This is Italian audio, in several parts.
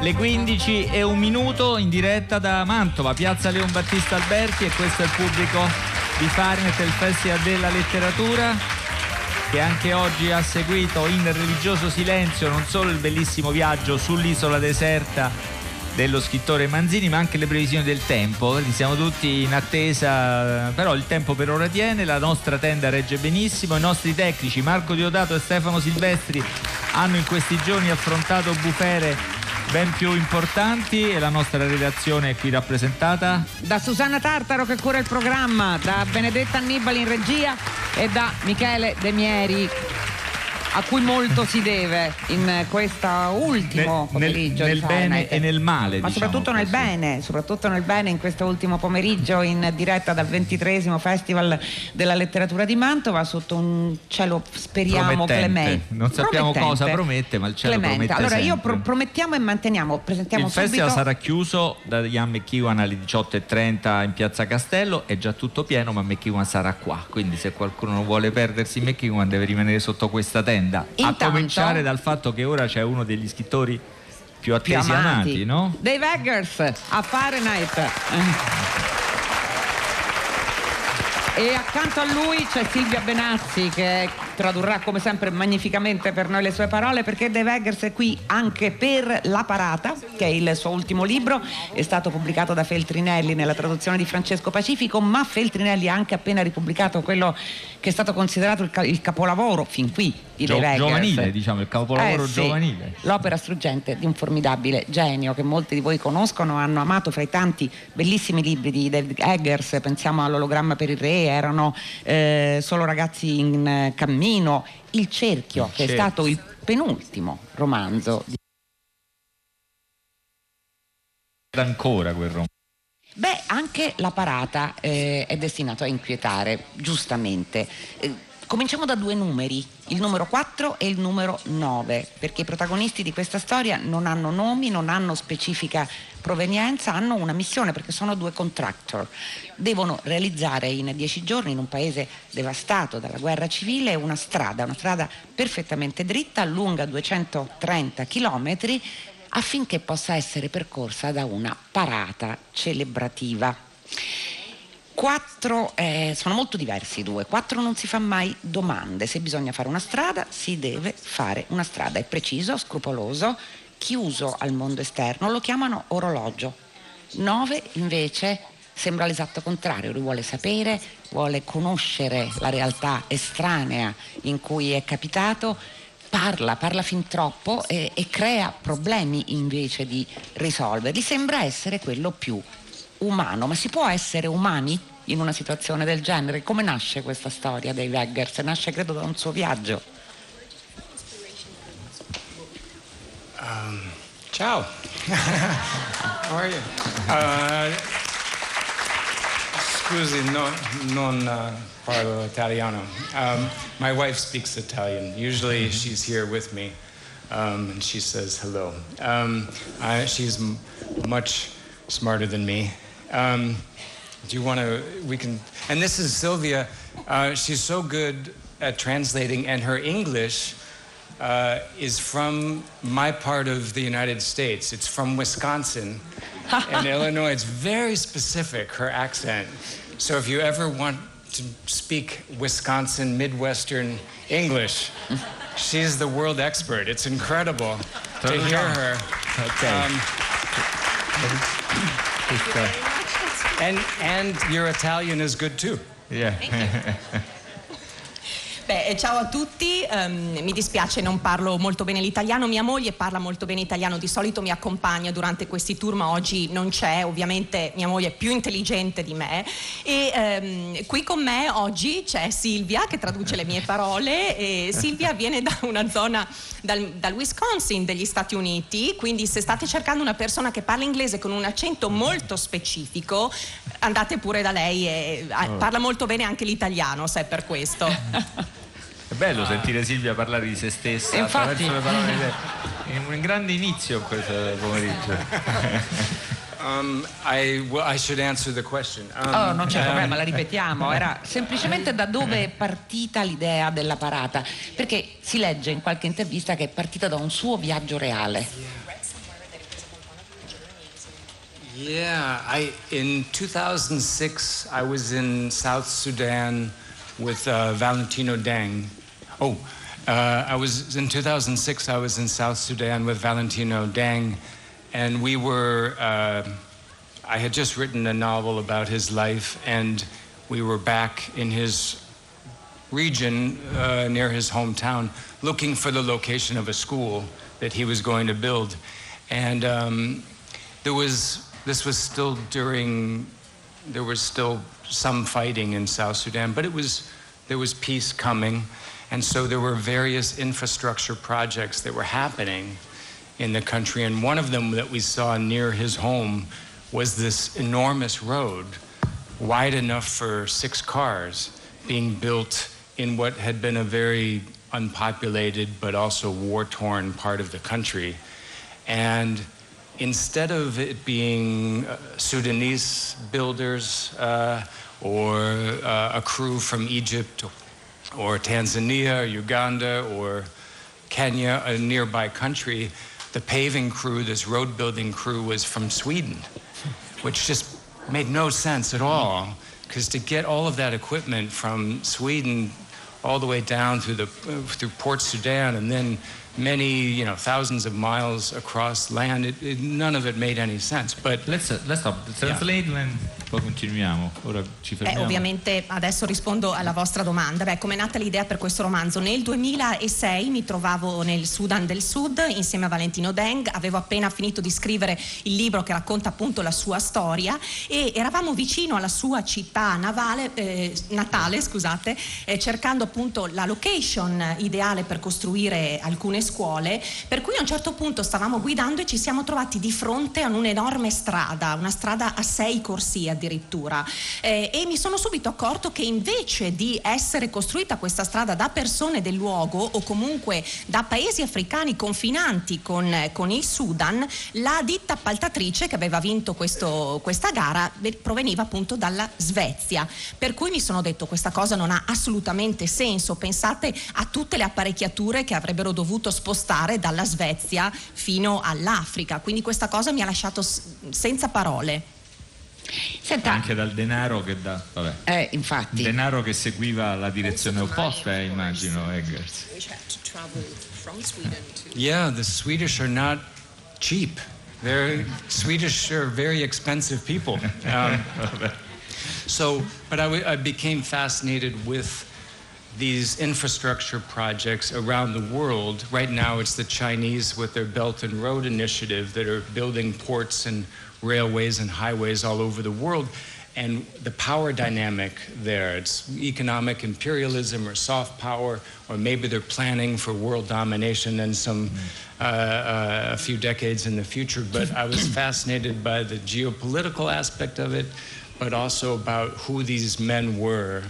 Le 15 e un minuto in diretta da Mantova, piazza Leon Battista Alberti e questo è il pubblico di Fahrenheit, il Festival della Letteratura che anche oggi ha seguito in religioso silenzio non solo il bellissimo viaggio sull'isola deserta dello scrittore Manzini, ma anche le previsioni del tempo. Siamo tutti in attesa, però il tempo per ora tiene, la nostra tenda regge benissimo, i nostri tecnici Marco Diodato e Stefano Silvestri hanno in questi giorni affrontato bufere ben più importanti e la nostra redazione è qui rappresentata da Susanna Tartaro che cura il programma, da Benedetta Annibali in regia e da Michele De Mieri a cui molto si deve in questo ultimo nel, pomeriggio. Nel, nel bene e nel male. Ma diciamo soprattutto nel bene, soprattutto nel bene in questo ultimo pomeriggio in diretta dal 23 Festival della Letteratura di Mantova sotto un cielo speriamo clemente. Non sappiamo cosa promette, ma il cielo clemente. promette Allora sempre. io pro- promettiamo e manteniamo, presentiamo il subito. festival sarà chiuso da Jan McKeown alle 18.30 in piazza Castello, è già tutto pieno, ma McKeown sarà qua. Quindi se qualcuno non vuole perdersi McKeown deve rimanere sotto questa tenda. Intanto- a cominciare dal fatto che ora c'è uno degli scrittori più più attesi amati, amati, no? Dave Eggers a Fahrenheit. E accanto a lui c'è Silvia Benazzi che tradurrà come sempre magnificamente per noi le sue parole perché Dave Eggers è qui anche per La Parata, che è il suo ultimo libro, è stato pubblicato da Feltrinelli nella traduzione di Francesco Pacifico, ma Feltrinelli ha anche appena ripubblicato quello che è stato considerato il, ca- il capolavoro fin qui di Gio- Dave Eggers. giovanile, diciamo, il capolavoro Eh sì, giovanile. L'opera struggente di un formidabile genio che molti di voi conoscono, hanno amato fra i tanti bellissimi libri di David Eggers, pensiamo all'ologramma per il re, erano eh, solo ragazzi in eh, cammino, Il cerchio, Il che è cerchio. stato il penultimo romanzo di Ancora quel romanzo. Beh, anche la parata eh, è destinato a inquietare, giustamente. Eh, cominciamo da due numeri, il numero 4 e il numero 9, perché i protagonisti di questa storia non hanno nomi, non hanno specifica provenienza, hanno una missione perché sono due contractor. Devono realizzare in dieci giorni in un paese devastato dalla guerra civile una strada, una strada perfettamente dritta, lunga 230 chilometri, affinché possa essere percorsa da una parata celebrativa. Quattro eh, sono molto diversi i due. Quattro non si fa mai domande. Se bisogna fare una strada, si deve fare una strada. È preciso, scrupoloso, chiuso al mondo esterno. Lo chiamano orologio. Nove invece sembra l'esatto contrario. Lui vuole sapere, vuole conoscere la realtà estranea in cui è capitato. Parla, parla fin troppo e, e crea problemi invece di risolverli. Sembra essere quello più umano, ma si può essere umani in una situazione del genere? Come nasce questa storia dei Veggers? Nasce credo da un suo viaggio. Um, ciao. How are you? Uh, scusi, no, non uh, parlo italiano. Um, my wife speaks Italian. Usually she's here with me um, and she says hello. Um, I, she's m- much smarter than me. Um, do you want to? We can. And this is Sylvia. Uh, she's so good at translating, and her English uh, is from my part of the United States. It's from Wisconsin and Illinois. It's very specific, her accent. So if you ever want to speak Wisconsin Midwestern English, she's the world expert. It's incredible to hear her. Ok. Um, Questa- and, and your Italian is good too. yeah. Beh, eh, ciao a tutti, ehm, mi dispiace non parlo molto bene l'italiano, mia moglie parla molto bene italiano, di solito mi accompagna durante questi tour ma oggi non c'è, ovviamente mia moglie è più intelligente di me. E ehm, qui con me oggi c'è Silvia che traduce le mie parole. E Silvia viene da una zona, dal, dal Wisconsin degli Stati Uniti, quindi se state cercando una persona che parla inglese con un accento molto specifico andate pure da lei e ah, parla molto bene anche l'italiano se è per questo. È bello sentire Silvia parlare di se stessa infatti- attraverso le parole di lei. È un grande inizio questo pomeriggio. Um, I, well, I should answer the question. Um, Oh, non c'è um, problema, la ripetiamo. Era semplicemente da dove è partita l'idea della parata, perché si legge in qualche intervista che è partita da un suo viaggio reale. Yeah, I in 2006 I was in South Sudan with uh, Valentino Deng. Oh, uh, I was in 2006 I was in South Sudan with Valentino Dang, and we were. Uh, I had just written a novel about his life, and we were back in his region uh, near his hometown looking for the location of a school that he was going to build. And um, there was, this was still during, there was still some fighting in South Sudan, but it was, there was peace coming. And so there were various infrastructure projects that were happening in the country. And one of them that we saw near his home was this enormous road, wide enough for six cars, being built in what had been a very unpopulated but also war torn part of the country. And instead of it being uh, Sudanese builders uh, or uh, a crew from Egypt or Tanzania or Uganda or Kenya, a nearby country, the paving crew, this road building crew, was from Sweden, which just made no sense at all. Because to get all of that equipment from Sweden all the way down through the uh, through Port Sudan and then many you know thousands of miles across land, it, it, none of it made any sense. But Let's, let's stop, translate, and poi continuiamo. Ora ci Beh, fermiamo. ovviamente adesso rispondo alla vostra domanda. Beh, come è nata l'idea per questo romanzo? Nel 2006 mi trovavo nel Sudan del Sud insieme a Valentino Deng, avevo appena finito di scrivere il libro che racconta appunto la sua storia e eravamo vicino alla sua città navale, eh, natale, scusate, eh, cercando appunto la location ideale per costruire alcune scuole, per cui a un certo punto stavamo guidando e ci siamo trovati di fronte a un'enorme strada, una strada a sei corsie addirittura Eh, e mi sono subito accorto che invece di essere costruita questa strada da persone del luogo o comunque da paesi africani confinanti con, con il Sudan, la ditta appaltatrice che aveva vinto questo- questa gara ve- proveniva appunto dalla Svezia. Per cui mi sono detto questa cosa non ha assolutamente senso. Pensate a tutte le apparecchiature che avrebbero dovuto spostare dalla Svezia fino all'Africa. Quindi questa cosa mi ha lasciato s- senza parole. Senta, Anche dal denaro che dà, vabbè. eh, infatti, Denaro che seguiva la direzione opposta, eh, immagino, Eggers. Yeah, the Swedish are not cheap. They're Swedish are very expensive people. Um, so, but I, w- I became fascinated with these infrastructure projects around the world. Right now, it's the Chinese with their Belt and Road Initiative that are building ports and railways and highways all over the world. And the power dynamic there, it's economic imperialism or soft power, or maybe they're planning for world domination in some uh, uh, a few decades in the future. But I was fascinated by the geopolitical aspect of it, but also about who these men were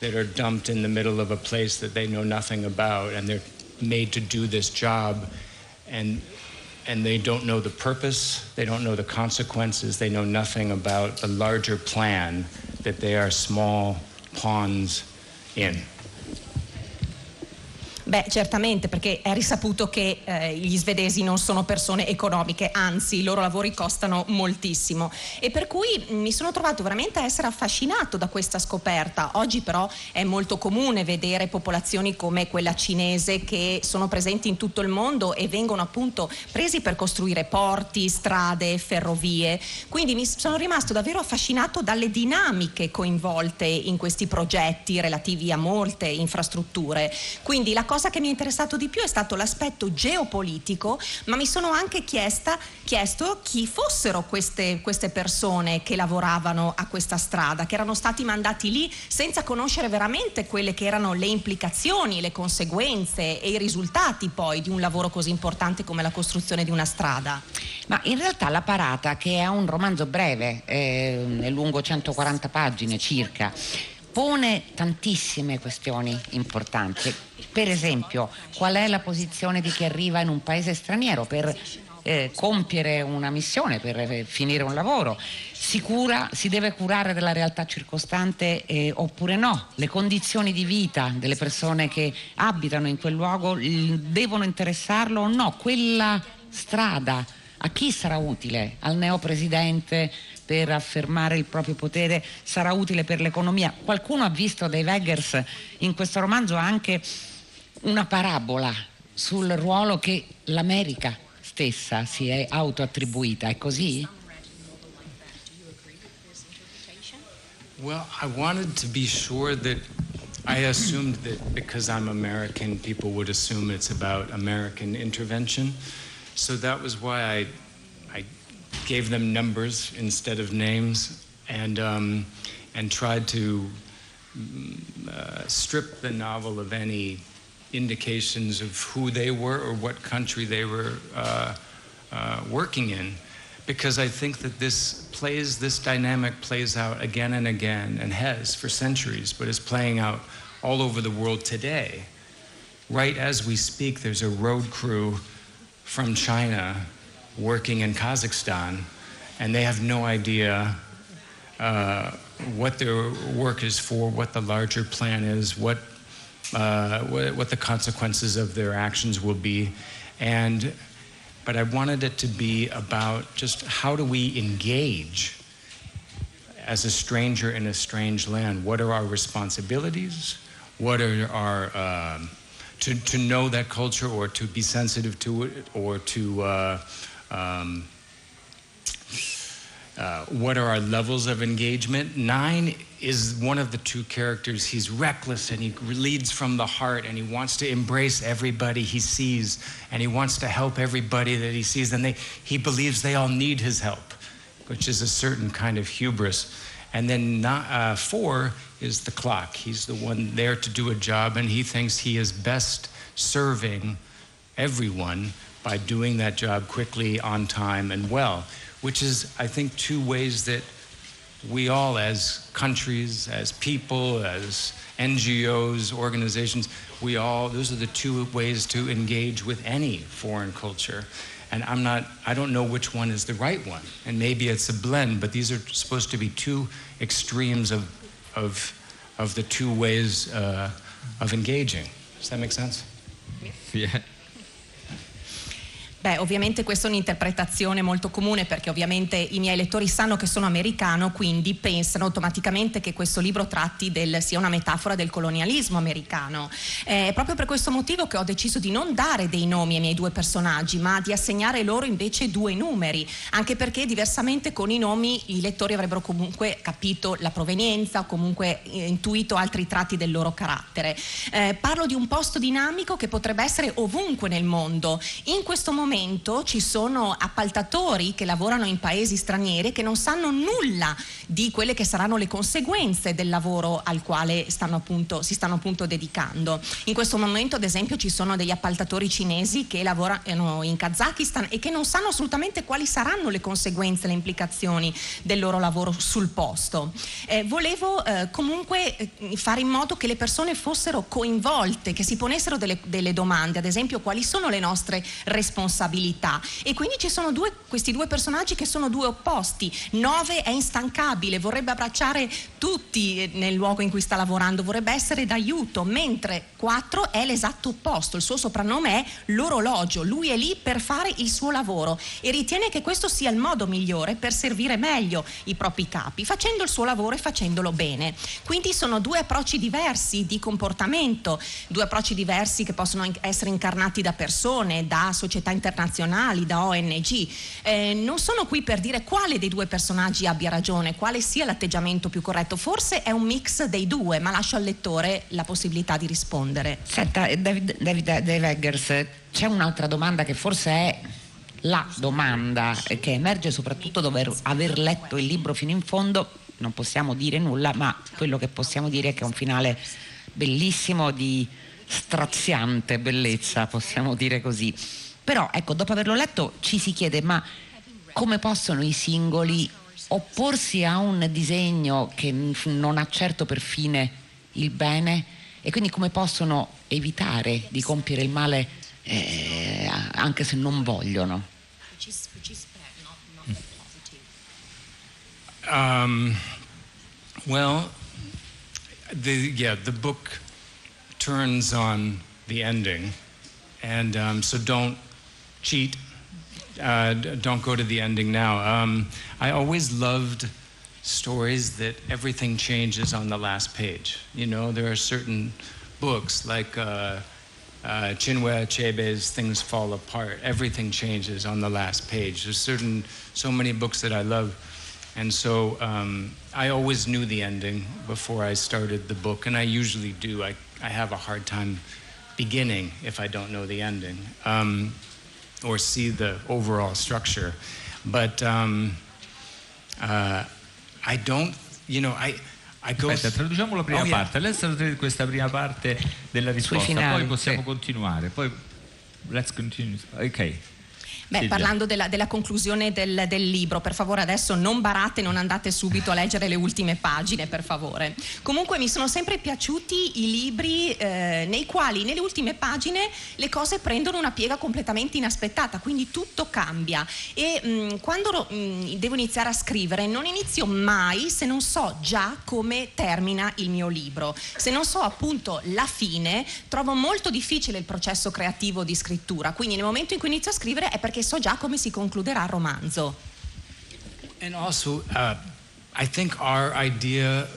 that are dumped in the middle of a place that they know nothing about and they're made to do this job and and they don't know the purpose they don't know the consequences they know nothing about the larger plan that they are small pawns in Beh, certamente, perché è risaputo che eh, gli svedesi non sono persone economiche, anzi i loro lavori costano moltissimo. E per cui mi sono trovato veramente a essere affascinato da questa scoperta. Oggi però è molto comune vedere popolazioni come quella cinese che sono presenti in tutto il mondo e vengono appunto presi per costruire porti, strade, ferrovie. Quindi mi sono rimasto davvero affascinato dalle dinamiche coinvolte in questi progetti relativi a molte infrastrutture. Quindi la cosa che mi ha interessato di più è stato l'aspetto geopolitico, ma mi sono anche chiesta, chiesto chi fossero queste, queste persone che lavoravano a questa strada, che erano stati mandati lì senza conoscere veramente quelle che erano le implicazioni, le conseguenze e i risultati poi di un lavoro così importante come la costruzione di una strada. ma in realtà La Parata, che è un romanzo breve, eh, è lungo 140 pagine circa, pone tantissime questioni importanti. Per esempio, qual è la posizione di chi arriva in un paese straniero per eh, compiere una missione, per eh, finire un lavoro, si, cura, si deve curare della realtà circostante eh, oppure no? Le condizioni di vita delle persone che abitano in quel luogo devono interessarlo o no? Quella strada a chi sarà utile? Al neopresidente per affermare il proprio potere? Sarà utile per l'economia? Qualcuno ha visto dai Weggers in questo romanzo anche una parabola sul ruolo che l'America stessa si è autoattribuita, è così? Well, I wanted to be sure that I assumed that because I'm American, people would assume it's about American intervention. So that was why I gave them numbers instead of names and, um, and tried to mm, uh, strip the novel of any indications of who they were or what country they were uh, uh, working in because I think that this plays, this dynamic plays out again and again and has for centuries, but is playing out all over the world today. Right as we speak, there's a road crew from China working in Kazakhstan, and they have no idea uh, what their work is for, what the larger plan is, what, uh, what, what the consequences of their actions will be. And but I wanted it to be about just how do we engage as a stranger in a strange land? What are our responsibilities? What are our um, to, to know that culture or to be sensitive to it or to uh, um, uh, what are our levels of engagement? Nine is one of the two characters. He's reckless and he leads from the heart and he wants to embrace everybody he sees and he wants to help everybody that he sees. And they, he believes they all need his help, which is a certain kind of hubris. And then not, uh, four is the clock. He's the one there to do a job and he thinks he is best serving everyone by doing that job quickly, on time, and well which is, I think, two ways that we all, as countries, as people, as NGOs, organizations, we all, those are the two ways to engage with any foreign culture. And I'm not, I don't know which one is the right one. And maybe it's a blend, but these are supposed to be two extremes of, of, of the two ways uh, of engaging. Does that make sense? Yeah. Beh, ovviamente questa è un'interpretazione molto comune perché ovviamente i miei lettori sanno che sono americano, quindi pensano automaticamente che questo libro tratti del, sia una metafora del colonialismo americano. È proprio per questo motivo che ho deciso di non dare dei nomi ai miei due personaggi, ma di assegnare loro invece due numeri, anche perché diversamente con i nomi i lettori avrebbero comunque capito la provenienza o comunque eh, intuito altri tratti del loro carattere. Eh, parlo di un posto dinamico che potrebbe essere ovunque nel mondo. In questo momento momento ci sono appaltatori che lavorano in paesi stranieri che non sanno nulla di quelle che saranno le conseguenze del lavoro al quale stanno appunto, si stanno appunto dedicando. In questo momento ad esempio ci sono degli appaltatori cinesi che lavorano in Kazakistan e che non sanno assolutamente quali saranno le conseguenze, le implicazioni del loro lavoro sul posto. Eh, volevo eh, comunque eh, fare in modo che le persone fossero coinvolte, che si ponessero delle, delle domande, ad esempio quali sono le nostre responsabilità responsabilità e quindi ci sono due, questi due personaggi che sono due opposti. Nove è instancabile, vorrebbe abbracciare tutti eh, nel luogo in cui sta lavorando, vorrebbe essere d'aiuto, mentre quattro è l'esatto opposto, il suo soprannome è l'orologio, lui è lì per fare il suo lavoro e ritiene che questo sia il modo migliore per servire meglio i propri capi, facendo il suo lavoro e facendolo bene. Quindi sono due approcci diversi di comportamento, due approcci diversi che possono essere incarnati da persone, da società internazionali internazionali, da ONG. Eh, non sono qui per dire quale dei due personaggi abbia ragione, quale sia l'atteggiamento più corretto. Forse è un mix dei due, ma lascio al lettore la possibilità di rispondere. Senta, eh, David, David, David Eggers, c'è un'altra domanda che forse è la domanda che emerge soprattutto dopo aver letto il libro fino in fondo. Non possiamo dire nulla, ma quello che possiamo dire è che è un finale bellissimo di straziante bellezza, possiamo dire così. Però ecco, dopo averlo letto ci si chiede ma come possono i singoli opporsi a un disegno che non ha certo per fine il bene e quindi come possono evitare di compiere il male eh, anche se non vogliono? Um, well, the yeah, the book turns on the ending, and um, so don't cheat. Uh, don't go to the ending now. Um, I always loved stories that everything changes on the last page. You know, there are certain books like uh, uh, Chinwe Achebe's Things Fall Apart. Everything changes on the last page. There's certain, so many books that I love. And so um, I always knew the ending before I started the book, and I usually do. I, I have a hard time beginning if I don't know the ending um, or see the overall structure. But um, uh, I don't, you know, I, I go. Aspetta, traduciamo la prima Oh, yeah. parte. Let's tradurre questa prima parte della risposta, poi possiamo sì. continuare. Poi let's continue. Ok. Beh, Silvia. parlando della, della conclusione del, del libro, per favore adesso non barate, non andate subito a leggere le ultime pagine, per favore. Comunque mi sono sempre piaciuti i libri eh, nei quali nelle ultime pagine le cose prendono una piega completamente inaspettata, quindi tutto cambia. E mh, quando ro- mh, devo iniziare a scrivere non inizio mai se non so già come termina il mio libro. Se non so appunto la fine, trovo molto difficile il processo creativo di scrittura. Quindi nel momento in cui inizio a scrivere è perché so già come si concluderà il romanzo. And also, uh, I think our idea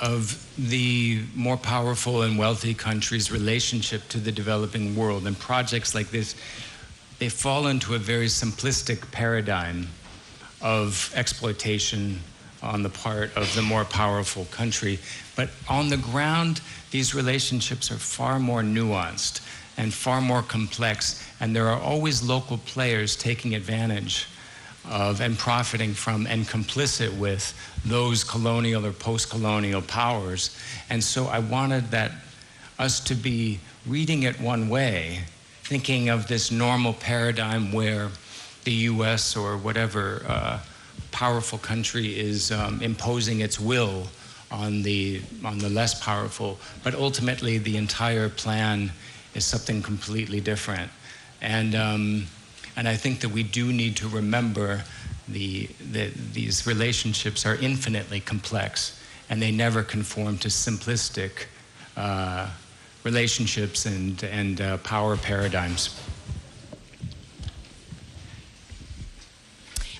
of the more powerful and wealthy countries' relationship to the developing world and projects like this, they fall into a very simplistic paradigm of exploitation on the part of the more powerful country. But on the ground, these relationships are far more nuanced and far more complex, and there are always local players taking advantage of and profiting from and complicit with those colonial or post-colonial powers. And so I wanted that us to be reading it one way, thinking of this normal paradigm where the U.S. or whatever uh, powerful country is um, imposing its will on the on the less powerful, but ultimately the entire plan is something completely different. And um, and I think that we do need to remember the, that these relationships are infinitely complex and they never conform to simplistic uh, relationships and, and uh, power paradigms.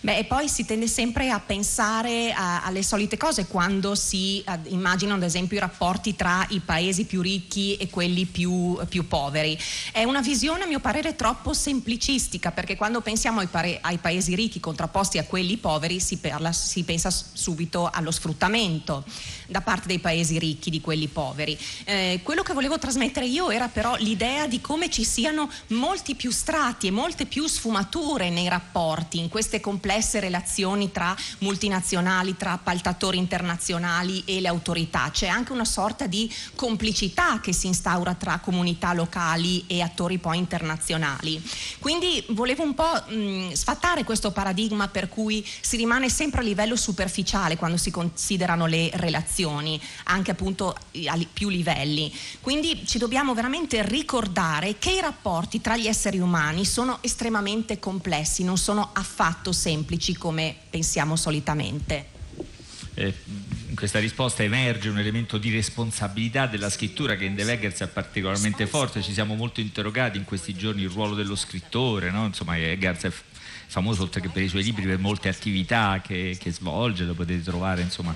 Beh, e poi si tende sempre a pensare a- alle solite cose quando si eh, immaginano ad esempio i rapporti tra i paesi più ricchi e quelli più, più poveri. È una visione a mio parere troppo semplicistica perché quando pensiamo ai, pare- ai paesi ricchi contrapposti a quelli poveri si, parla- si pensa subito allo sfruttamento da parte dei paesi ricchi di quelli poveri. Eh, quello che volevo trasmettere io era però l'idea di come ci siano molti più strati e molte più sfumature nei rapporti, in queste complesse relazioni tra multinazionali, tra appaltatori internazionali e le autorità. C'è anche una sorta di complicità che si instaura tra comunità locali e attori poi internazionali. Quindi volevo un po' mh, sfatare questo paradigma per cui si rimane sempre a livello superficiale quando si considerano le relazioni, anche appunto a più livelli. Quindi ci dobbiamo veramente ricordare che i rapporti tra gli esseri umani sono estremamente complessi, non sono affatto semplici come pensiamo solitamente. Eh, in questa risposta emerge un elemento di responsabilità della scrittura che in De Weggers è particolarmente forte. Ci siamo molto interrogati in questi giorni il ruolo dello scrittore, no? insomma Eggers è famoso oltre che per i suoi libri per molte attività che, che svolge, lo potete trovare insomma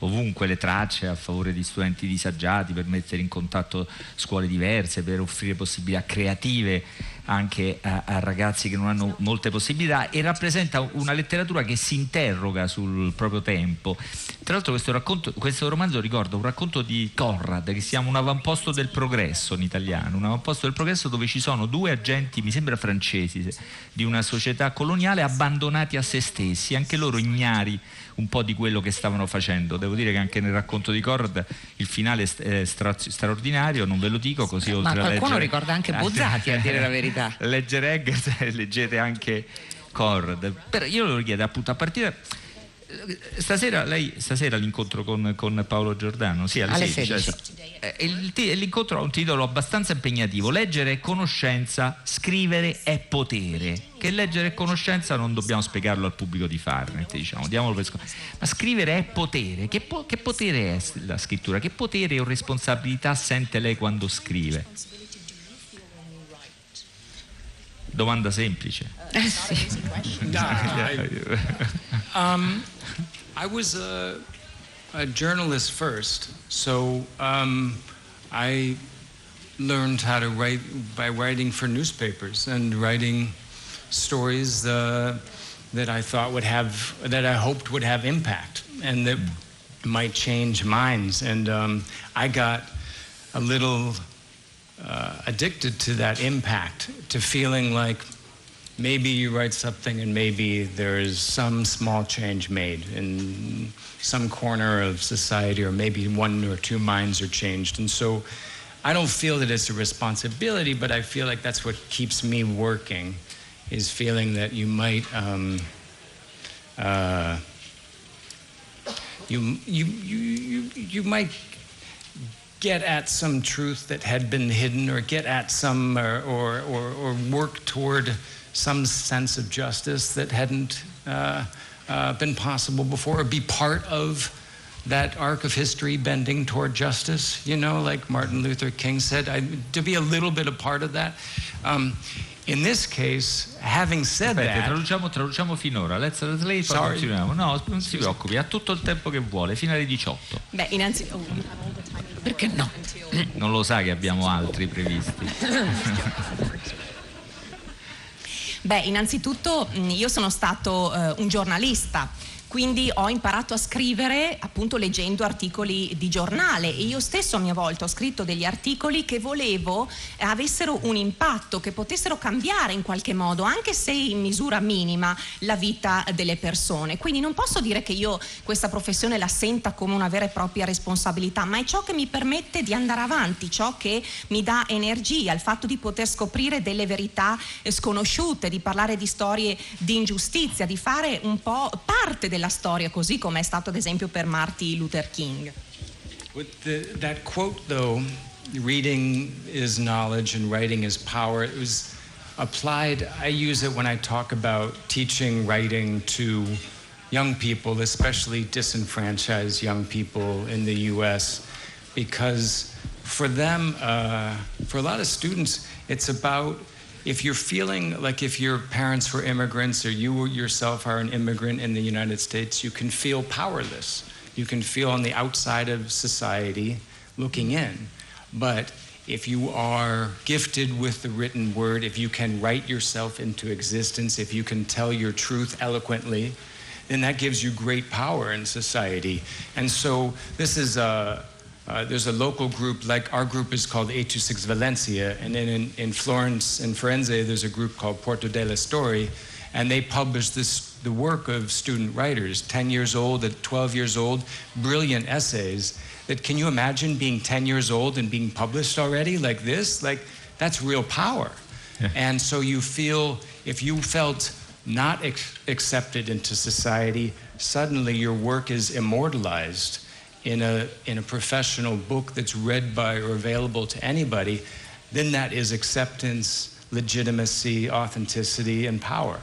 ovunque le tracce a favore di studenti disagiati, per mettere in contatto scuole diverse, per offrire possibilità creative anche a, a ragazzi che non hanno molte possibilità e rappresenta una letteratura che si interroga sul proprio tempo. Tra l'altro questo, racconto, questo romanzo ricorda un racconto di Conrad che si chiama Un avamposto del progresso in italiano, un avamposto del progresso dove ci sono due agenti, mi sembra francesi, di una società coloniale abbandonati a se stessi, anche loro ignari un po' di quello che stavano facendo. Devo dire che anche nel racconto di Conrad il finale è stra- straordinario, non ve lo dico così oltre Ma a qualcuno leggere- ricorda anche Bozzati, a dire la verità. Leggere Eggers e leggete anche Conrad. Però io lo chiedo appunto a partire. Stasera, lei, stasera l'incontro con, con Paolo Giordano, sì, alle, Alle 16. 16. cioè, eh, l'incontro ha un titolo abbastanza impegnativo: Leggere è conoscenza, scrivere è potere. che leggere conoscenza non dobbiamo spiegarlo al pubblico di Farnet, diciamo, diamolo per scontato. Ma scrivere è potere. Che, po- che potere è la scrittura? Che potere o responsabilità sente lei quando scrive? Domanda semplice. Eh sì. I, um, I was a, a journalist first, so um, I learned how to write by writing for newspapers and writing stories uh, that I thought would have, that I hoped would have impact and that might change minds. And um, I got a little uh, addicted to that impact, to feeling like maybe you write something and maybe there's some small change made in some corner of society, or maybe one or two minds are changed. And so I don't feel that it's a responsibility, but I feel like that's what keeps me working, is feeling that you might. Um, uh, you, you, you, you, you might get at some truth that had been hidden or get at some or, or, or, or work toward some sense of justice that hadn't uh, uh, been possible before or be part of that arc of history bending toward justice you know like martin luther king said. I, to be a little bit a part of that um, in this case having said Aspetta, that traduciamo, traduciamo finora. Let's translate, poi Sorry. continuiamo. No, non si preoccupi, ha tutto il tempo che vuole, fino alle 18. Beh, innanzitutto... oh, Perché no? Non lo sa che abbiamo altri previsti. Beh, innanzitutto mh, io sono stato eh, un giornalista. Quindi ho imparato a scrivere appunto leggendo articoli di giornale e io stesso a mia volta ho scritto degli articoli che volevo eh, avessero un impatto, che potessero cambiare in qualche modo, anche se in misura minima, la vita delle persone. Quindi non posso dire che io questa professione la senta come una vera e propria responsabilità, ma è ciò che mi permette di andare avanti, ciò che mi dà energia, il fatto di poter scoprire delle verità eh, sconosciute, di parlare di storie di ingiustizia, di fare un po' parte della storia, così come è stato ad esempio per Martin Luther King. With the, that quote, though, reading is knowledge and writing is power, it was applied. I use it when I talk about teaching writing to young people, especially disenfranchised young people in the US, because for them, uh, for a lot of students, it's about if you're feeling like if your parents were immigrants or you yourself are an immigrant in the United States, you can feel powerless. You can feel on the outside of society looking in. But if you are gifted with the written word, if you can write yourself into existence, if you can tell your truth eloquently, then that gives you great power in society. And so this is a, uh, there's a local group, like our group is called 826 Valencia, and then in, in Florence and Firenze, there's a group called Porto della Story, and they publish this, the work of student writers, 10 years old, at 12 years old, brilliant essays that can you imagine being 10 years old and being published already like this? Like, that's real power. And so you feel, if you felt not ex- accepted into society, suddenly your work is immortalized in a, in a professional book that's read by or available to anybody, then that is acceptance, legitimacy, authenticity, and power.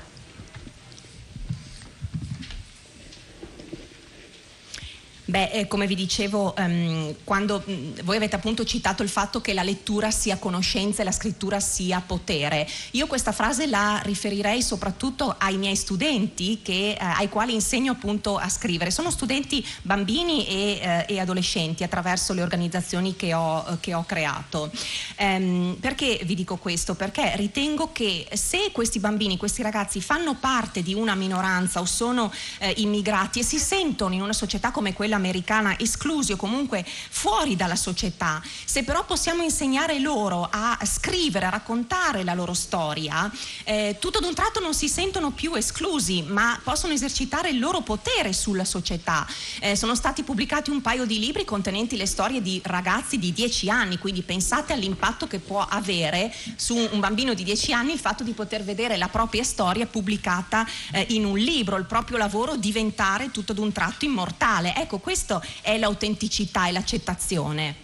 Beh, eh, come vi dicevo, ehm, quando mh, voi avete appunto citato il fatto che la lettura sia conoscenza e la scrittura sia potere, io questa frase la riferirei soprattutto ai miei studenti che, eh, ai quali insegno appunto a scrivere. Sono studenti bambini e, eh, e adolescenti attraverso le organizzazioni che ho, che ho creato. Ehm, perché vi dico questo? Perché ritengo che se questi bambini, questi ragazzi fanno parte di una minoranza o sono eh, immigrati e si sentono in una società come quella americana esclusi o comunque fuori dalla società, se però possiamo insegnare loro a scrivere, a raccontare la loro storia, eh, tutto d'un tratto non si sentono più esclusi, ma possono esercitare il loro potere sulla società. Eh, sono stati pubblicati un paio di libri contenenti le storie di ragazzi di 10 anni, quindi pensate all'impatto che può avere su un bambino di 10 anni il fatto di poter vedere la propria storia pubblicata eh, in un libro, il proprio lavoro diventare tutto d'un tratto immortale. Ecco, questo è l'autenticità e l'accettazione.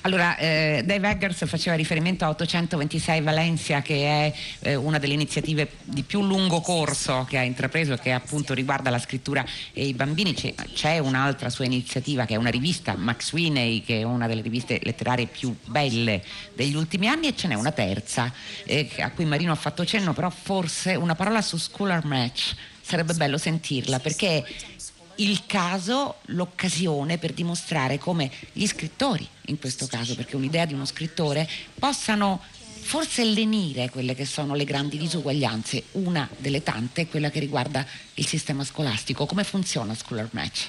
Allora, eh, Dave Eggers faceva riferimento a 826 Valencia, che è eh, una delle iniziative di più lungo corso che ha intrapreso, che appunto riguarda la scrittura e i bambini. C'è, c'è un'altra sua iniziativa che è una rivista, Max Winey, che è una delle riviste letterarie più belle degli ultimi anni, e ce n'è una terza, eh, a cui Marino ha fatto cenno, però forse una parola su Scholar Match sarebbe bello sentirla perché il caso, l'occasione per dimostrare come gli scrittori, in questo caso, perché un'idea di uno scrittore, possano forse lenire quelle che sono le grandi disuguaglianze. Una delle tante è quella che riguarda il sistema scolastico. Come funziona Scholar Match?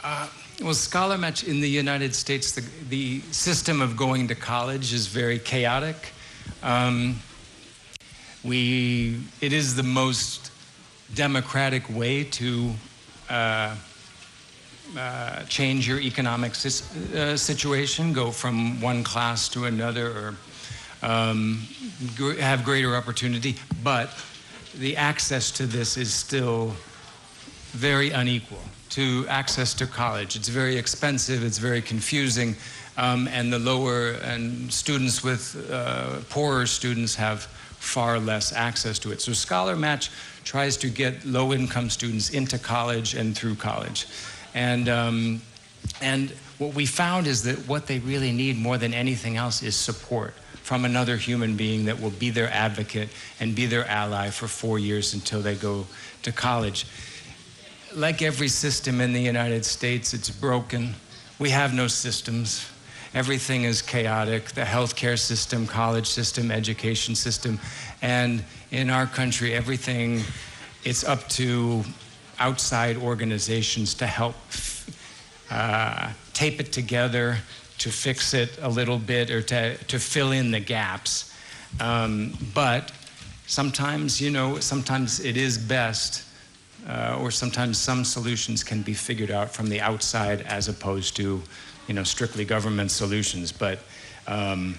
Uh, well, Scholar Match in the United States, the, the system of going to college is very chaotic. Um, we, it is the most democratic way to uh, uh, change your economic uh, situation, go from one class to another, or um, gr- have greater opportunity. But the access to this is still very unequal to access to college. It's very expensive, it's very confusing, um, and the lower and students with uh, poorer students have far less access to it. So Scholar Match tries to get low income students into college and through college. And, um, and what we found is that what they really need more than anything else is support from another human being that will be their advocate and be their ally for four years until they go to college. Like every system in the United States, it's broken. We have no systems. Everything is chaotic the healthcare system, college system, education system. And in our country, everything, it's up to outside organizations to help uh, tape it together, to fix it a little bit, or to, to fill in the gaps. Um, but sometimes, you know, sometimes it is best, uh, or sometimes some solutions can be figured out from the outside as opposed to, you know, strictly government solutions. But um,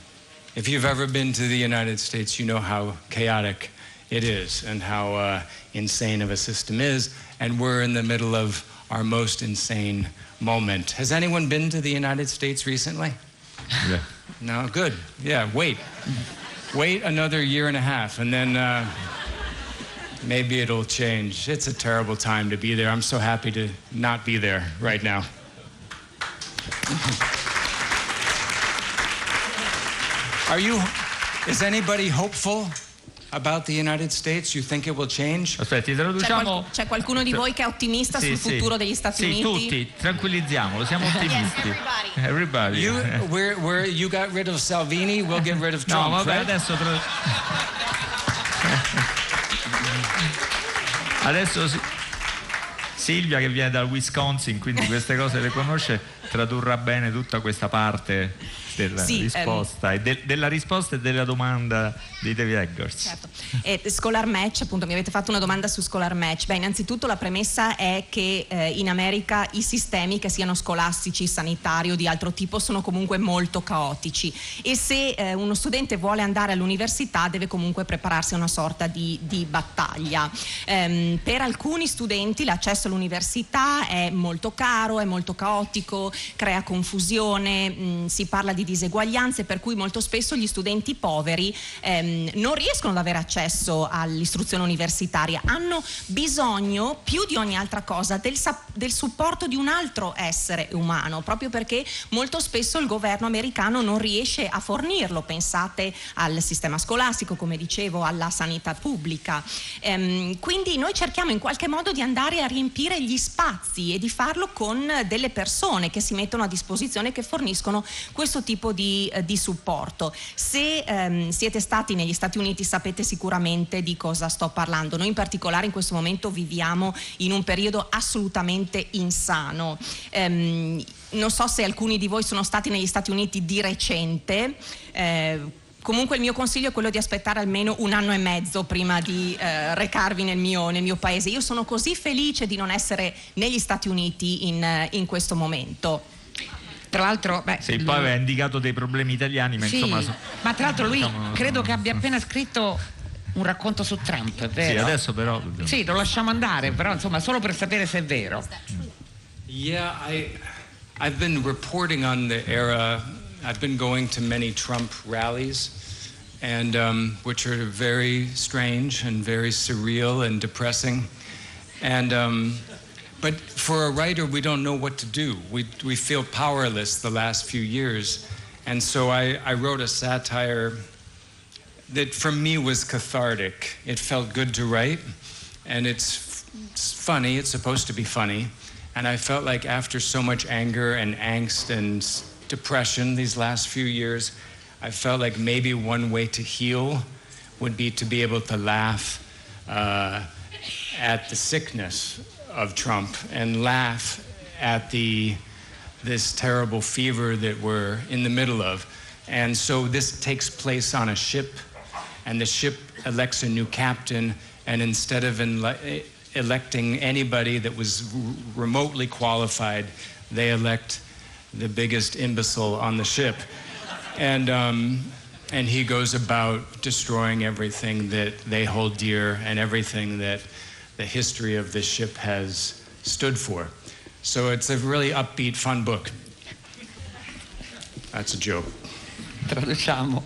if you've ever been to the United States, you know how chaotic it is and how uh, insane of a system is. And we're in the middle of our most insane moment. Has anyone been to the United States recently? Yeah. No, good. Yeah, wait. Wait another year and a half, and then uh, maybe it'll change. It's a terrible time to be there. I'm so happy to not be there right now. Are you, is anybody hopeful about the United States? You think it will change? Aspetti, C'è, traduciamo. qual- c'è qualcuno di voi che è ottimista Sì, sul sì. futuro degli Stati sì, Uniti? tutti, tranquillizziamolo, siamo ottimisti. everybody. Everybody. You, we're, we're, you got rid of Salvini, we'll get rid of No, Trump, vabbè, right? adesso. tra- adesso si- Silvia, che viene dal Wisconsin, quindi queste cose le conosce, tradurrà bene tutta questa parte della Sì, ehm, risposta e de- della risposta e della domanda di David Eggers. Certo. E Scholar Match, appunto, mi avete fatto una domanda su Scholar Match. Beh, innanzitutto la premessa è che eh, in America i sistemi, che siano scolastici, sanitari o di altro tipo, sono comunque molto caotici e se eh, uno studente vuole andare all'università deve comunque prepararsi a una sorta di, di battaglia. Ehm, per alcuni studenti l'accesso all'università è molto caro, è molto caotico, crea confusione, mh, si parla di diseguaglianze, per cui molto spesso gli studenti poveri ehm, non riescono ad avere accesso all'istruzione universitaria, hanno bisogno più di ogni altra cosa del, del supporto di un altro essere umano, proprio perché molto spesso il governo americano non riesce a fornirlo. Pensate al sistema scolastico, come dicevo, alla sanità pubblica. Ehm, quindi noi cerchiamo in qualche modo di andare a riempire gli spazi e di farlo con delle persone che si mettono a disposizione, che forniscono questo tipo di, eh, di supporto. Se ehm, siete stati negli Stati Uniti sapete sicuramente di cosa sto parlando. Noi in particolare in questo momento viviamo in un periodo assolutamente insano. Ehm, non so se alcuni di voi sono stati negli Stati Uniti di recente. eh, Comunque il mio consiglio è quello di aspettare almeno un anno e mezzo prima di eh, recarvi nel mio, nel mio paese. Io sono così felice di non essere negli Stati Uniti in, eh, in questo momento. Tra l'altro, beh, Sì, poi aveva indicato dei problemi italiani, ma Sì, insomma. so- ma tra l'altro lui diciamo, credo che abbia appena scritto un racconto su Trump, è vero? Sì, adesso però... Sì, lo lasciamo andare, però insomma solo per sapere se è vero. Yeah, I, I've been reporting on the era. I've been going to many Trump rallies, and um, which are very strange and very surreal and depressing. And um, but for a writer, we don't know what to do. We we feel powerless the last few years, and so I, I wrote a satire that for me was cathartic. It felt good to write, and it's, it's funny. It's supposed to be funny, and I felt like after so much anger and angst and depression these last few years, I felt like maybe one way to heal would be to be able to laugh uh, at the sickness of Trump and laugh at the this terrible fever that we're in the middle of. And so this takes place on a ship, and the ship elects a new captain, and instead of ele- electing anybody that was r- remotely qualified, they elect the biggest imbecile on the ship. And, um, and he goes about destroying everything that they hold dear and everything that the history of this ship has stood for. So it's a really upbeat, fun book. That's a joke. Traduciamo.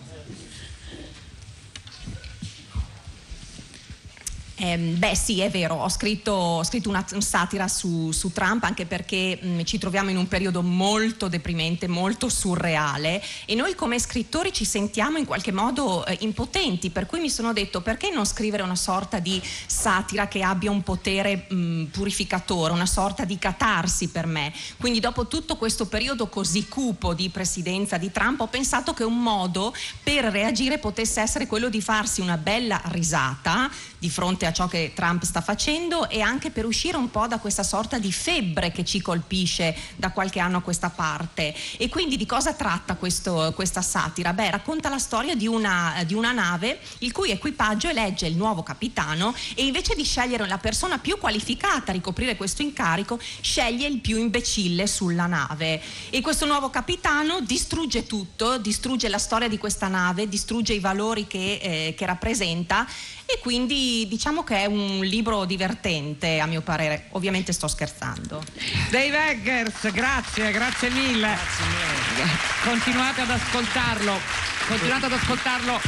Ehm, beh sì, è vero, ho scritto, ho scritto una, satira su, su, Trump anche perché mh, ci troviamo in un periodo molto deprimente, molto surreale e noi come scrittori ci sentiamo in qualche modo eh, impotenti, per cui mi sono detto perché non scrivere una sorta di satira che abbia un potere mh, purificatore, una sorta di catarsi per me. Quindi dopo tutto questo periodo così cupo di presidenza di Trump ho pensato che un modo per reagire potesse essere quello di farsi una bella risata di fronte a ciò che Trump sta facendo e anche per uscire un po' da questa sorta di febbre che ci colpisce da qualche anno a questa parte. E quindi di cosa tratta questo, questa satira? Beh, racconta la storia di una, di una nave il cui equipaggio elegge il nuovo capitano e invece di scegliere la persona più qualificata a ricoprire questo incarico, sceglie il più imbecille sulla nave. E questo nuovo capitano distrugge tutto, distrugge la storia di questa nave, distrugge i valori che, eh, che rappresenta e quindi diciamo che è un libro divertente a mio parere, ovviamente sto scherzando. Dave Eggers, grazie, grazie mille. Grazie mille. Continuate ad ascoltarlo, continuate ad ascoltarlo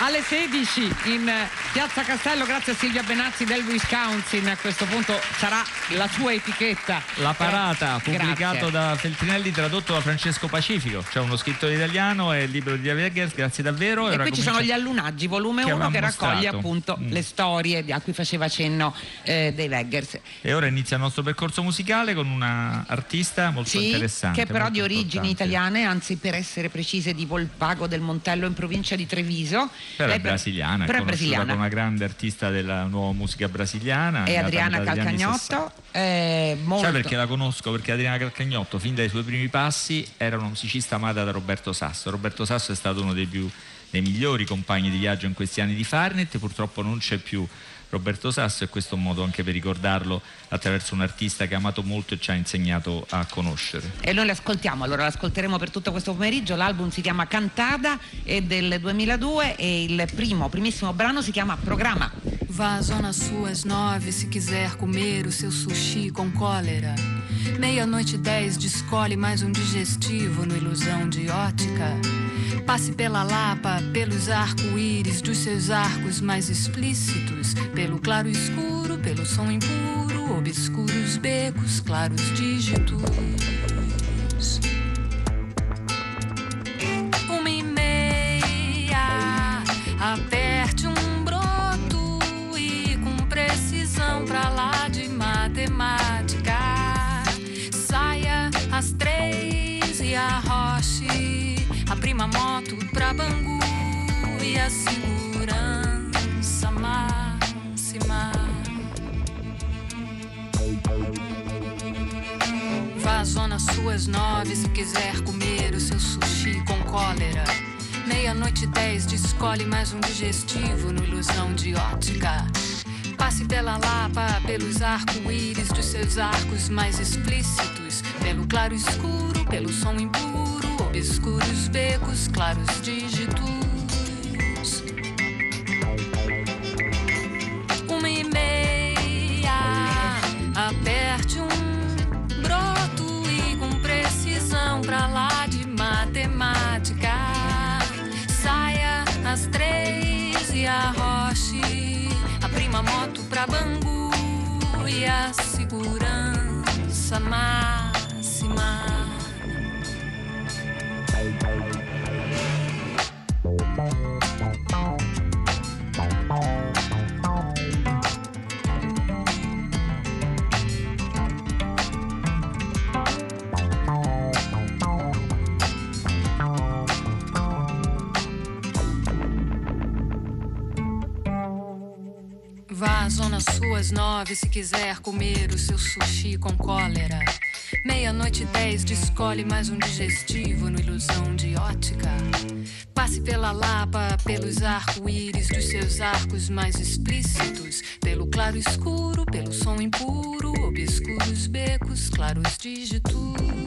alle 16 in Piazza Castello, grazie a Silvia Benazzi del Wisconsin. A questo punto sarà la sua etichetta. La parata, eh, pubblicato da Feltrinelli, tradotto da Francesco Pacifico. C'è uno scrittore italiano e il libro di Dave Eggers, grazie davvero. E, e poi ci sono gli allunaggi, volume 1 che, raccoglie appunto mm. le storie a cui faceva cenno eh, Dave Eggers. E ora inizia il nostro percorso musicale con una artista molto sì, interessante. Che però di origini importante. italiane, anzi per essere precise di Volpago del Montello in provincia di Treviso. Però è brasiliana, però è brasiliana. Una grande artista della nuova musica brasiliana. E Adriana Calcagnotto. Eh, molto... Sai perché la conosco? Perché Adriana Calcagnotto, fin dai suoi primi passi, era una musicista amata da Roberto Sasso. Roberto Sasso è stato uno dei, più, dei migliori compagni di viaggio in questi anni di Farnet, purtroppo non c'è più Roberto Sasso e questo è un modo anche per ricordarlo attraverso un artista che ha amato molto e ci ha insegnato a conoscere. E noi l'ascoltiamo, allora l'ascolteremo per tutto questo pomeriggio, l'album si chiama Cantada, è del 2002 e il primo, primissimo brano si chiama Programma. Vá à zona sul às nove se quiser comer o seu sushi com cólera. Meia-noite dez descole mais um digestivo no ilusão de ótica. Passe pela Lapa, pelos arco-íris dos seus arcos mais explícitos, pelo claro escuro, pelo som impuro, obscuros becos, claros dígitos. Uma e meia, aperte um broto e com precisão pra lá de matemática. Saia às três e arroche a prima moto pra Bangu e a zona suas nove se quiser comer o seu sushi com cólera. Meia-noite dez, descole mais um digestivo no ilusão de ótica. Passe pela lapa, pelos arco-íris dos seus arcos mais explícitos, pelo claro escuro, pelo som impuro, obscuros becos, claros dígitos. Uma e meia, aperte um pra lá de matemática. Saia às três e a roche, a prima moto pra Bangu e a segurança máxima. Vá à Zona Sul às nove se quiser comer o seu sushi com cólera. Meia-noite dez, descolhe mais um digestivo no ilusão de ótica. Passe pela Lapa, pelos arco-íris dos seus arcos mais explícitos. Pelo claro escuro, pelo som impuro, obscuros becos, claros dígitos.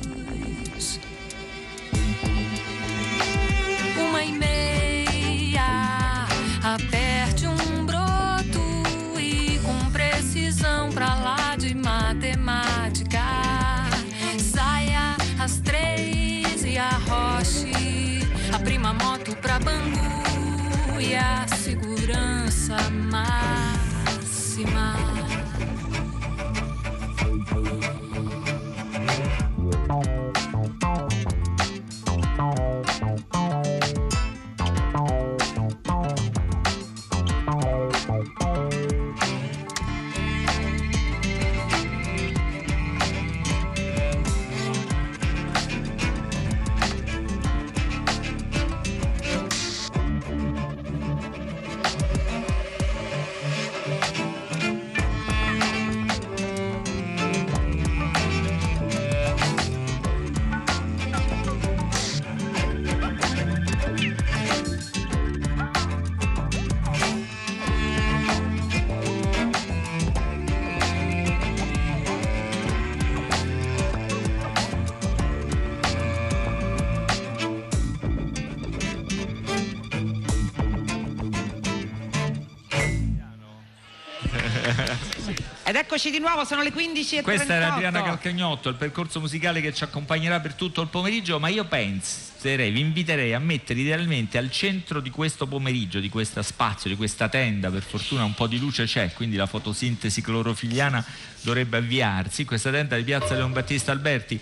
Eccoci di nuovo, sono le 15 e Questa era Adriana Calcagnotto, il percorso musicale che ci accompagnerà per tutto il pomeriggio, ma io penserei, vi inviterei a mettere idealmente al centro di questo pomeriggio, di questo spazio, di questa tenda, per fortuna un po' di luce c'è, quindi la fotosintesi clorofiliana dovrebbe avviarsi, questa tenda di Piazza Leon Battista Alberti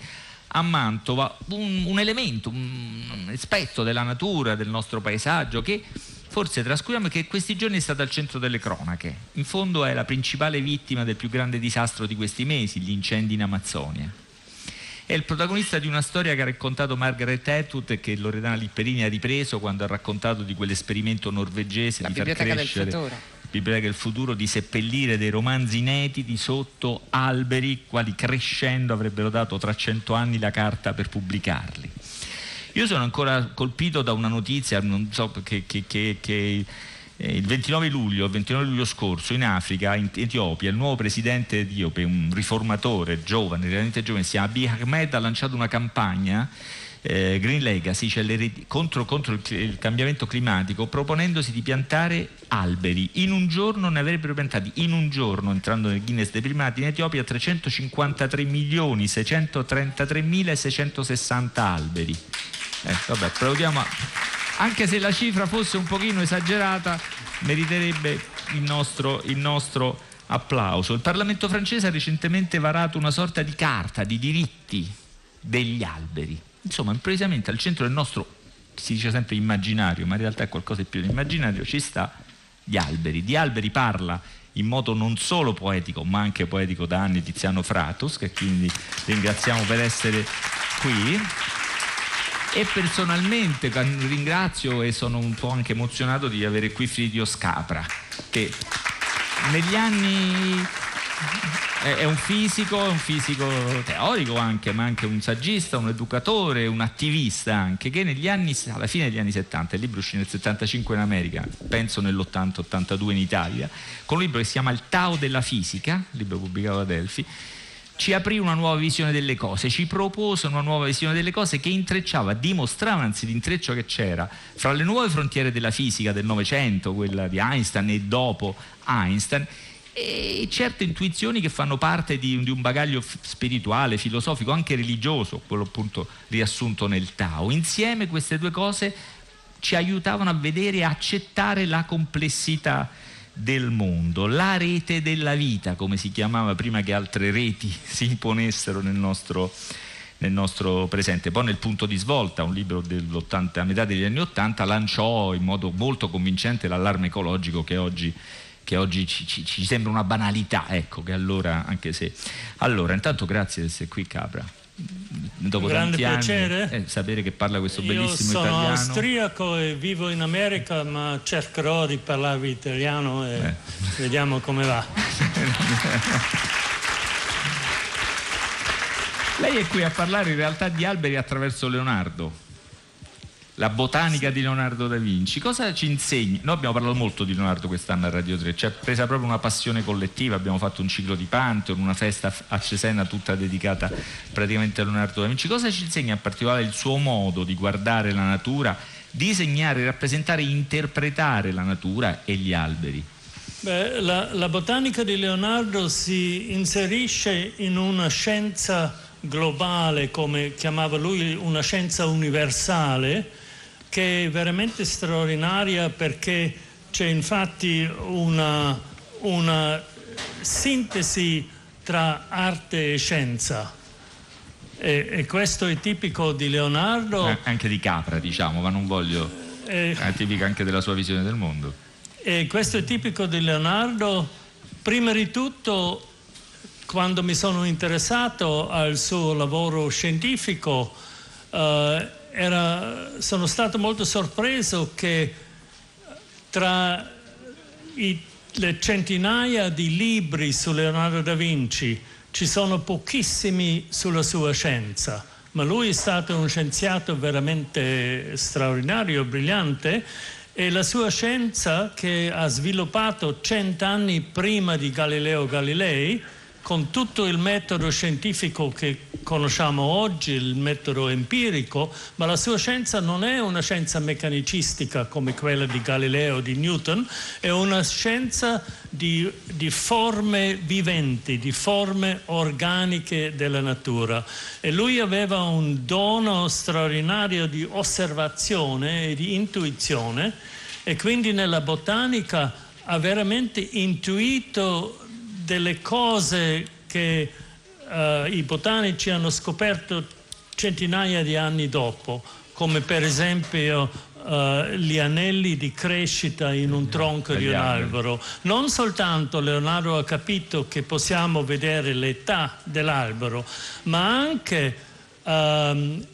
a Mantova, un, un elemento, un aspetto della natura, del nostro paesaggio che forse trascuriamo che questi giorni è stata al centro delle cronache. In fondo è la principale vittima del più grande disastro di questi mesi, gli incendi in Amazzonia. È il protagonista di una storia che ha raccontato Margaret Atwood e che Loredana Lipperini ha ripreso quando ha raccontato di quell'esperimento norvegese La di far biblioteca del crescere futuro. Biblioteca del futuro di seppellire dei romanzi inediti sotto alberi quali crescendo avrebbero dato tra cento anni la carta per pubblicarli. Io sono ancora colpito da una notizia, non so, che, che- che- che, eh, il 29 luglio, il 29 luglio scorso in Africa, in Etiopia, il nuovo presidente etiope, un riformatore giovane, realmente giovane, si chiama Abiy Ahmed, ha lanciato una campagna eh, Green Legacy, cioè contro, contro il, il cambiamento climatico, proponendosi di piantare alberi. In un giorno ne avrebbero piantati, in un giorno, entrando nel Guinness dei primati, in Etiopia 353 milioni 633 mila e 660 alberi. Eh, vabbè, proviamo a... Anche se la cifra fosse un pochino esagerata, meriterebbe il nostro, il nostro applauso. Il Parlamento francese ha recentemente varato una sorta di carta di diritti degli alberi. Insomma, improvvisamente al centro del nostro, si dice sempre immaginario, ma in realtà è qualcosa di più di immaginario, ci sta gli alberi. Di alberi parla in modo non solo poetico, ma anche poetico da anni Tiziano Fratus, che quindi ringraziamo per essere qui. E personalmente ringrazio e sono un po' anche emozionato di avere qui Fridio Scapra, che negli anni è un fisico, un fisico teorico anche, ma anche un saggista, un educatore, un attivista anche, che negli anni, alla fine degli anni 70, il libro uscì nel 75 in America, penso nell'80-82 in Italia, con un libro che si chiama Il Tao della fisica, libro pubblicato da Delphi, ci aprì una nuova visione delle cose, ci propose una nuova visione delle cose che intrecciava, dimostrava anzi l'intreccio che c'era fra le nuove frontiere della fisica del Novecento, quella di Einstein e dopo Einstein, e certe intuizioni che fanno parte di, di un bagaglio spirituale, filosofico, anche religioso, quello appunto riassunto nel Tao. Insieme queste due cose ci aiutavano a vedere e accettare la complessità del mondo, la rete della vita, come si chiamava prima che altre reti si imponessero nel nostro, nel nostro presente. Poi nel punto di svolta, un libro a metà degli anni Ottanta, lanciò in modo molto convincente l'allarme ecologico che oggi che oggi ci, ci, ci, sembra una banalità, ecco, che allora, anche se... Allora, intanto grazie di essere qui Capra. Dopo Grande piacere. Anni, eh, sapere che parla questo bellissimo Io sono italiano. austriaco e vivo in America, ma cercherò di parlarvi italiano e eh. vediamo come va. Lei è qui a parlare in realtà di alberi attraverso Leonardo la botanica di Leonardo da Vinci. Cosa ci insegna? Noi abbiamo parlato molto di Leonardo quest'anno a Radio 3, ci ha presa proprio una passione collettiva, abbiamo fatto un ciclo di Pantheon, una festa a Cesena tutta dedicata praticamente a Leonardo da Vinci. Cosa ci insegna in particolare il suo modo di guardare la natura, disegnare, rappresentare, interpretare la natura e gli alberi? Beh, la, la botanica di Leonardo si inserisce in una scienza globale, come chiamava lui, una scienza universale, che è veramente straordinaria perché c'è infatti una, una sintesi tra arte e scienza. E, e, questo è tipico di Leonardo. Eh, anche di Capra, diciamo, ma non voglio. Eh, è tipico anche della sua visione del mondo. E questo è tipico di Leonardo. Prima di tutto, quando mi sono interessato al suo lavoro scientifico, eh, era, sono stato molto sorpreso che tra i, le centinaia di libri su Leonardo da Vinci ci sono pochissimi sulla sua scienza, ma lui è stato un scienziato veramente straordinario, brillante e la sua scienza che ha sviluppato cent'anni prima di Galileo Galilei con tutto il metodo scientifico che conosciamo oggi, il metodo empirico, ma la sua scienza non è una scienza meccanicistica come quella di Galileo, di Newton, è una scienza di, di forme viventi, di forme organiche della natura. E lui aveva un dono straordinario di osservazione e di intuizione e quindi nella botanica ha veramente intuito delle cose che uh, i botanici hanno scoperto centinaia di anni dopo, come per esempio Uh, gli anelli di crescita in un tronco di un albero. Non soltanto Leonardo ha capito che possiamo vedere l'età dell'albero, ma anche uh,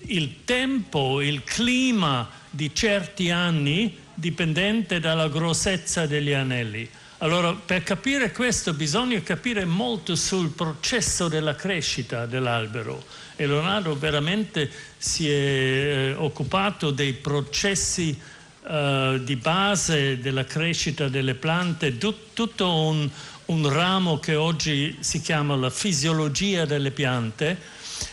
il tempo, il clima di certi anni dipendente dalla grossezza degli anelli. Allora, per capire questo bisogna capire molto sul processo della crescita dell'albero. E Leonardo veramente si è eh, occupato dei processi eh, di base della crescita delle piante, tut, tutto un, un ramo che oggi si chiama la fisiologia delle piante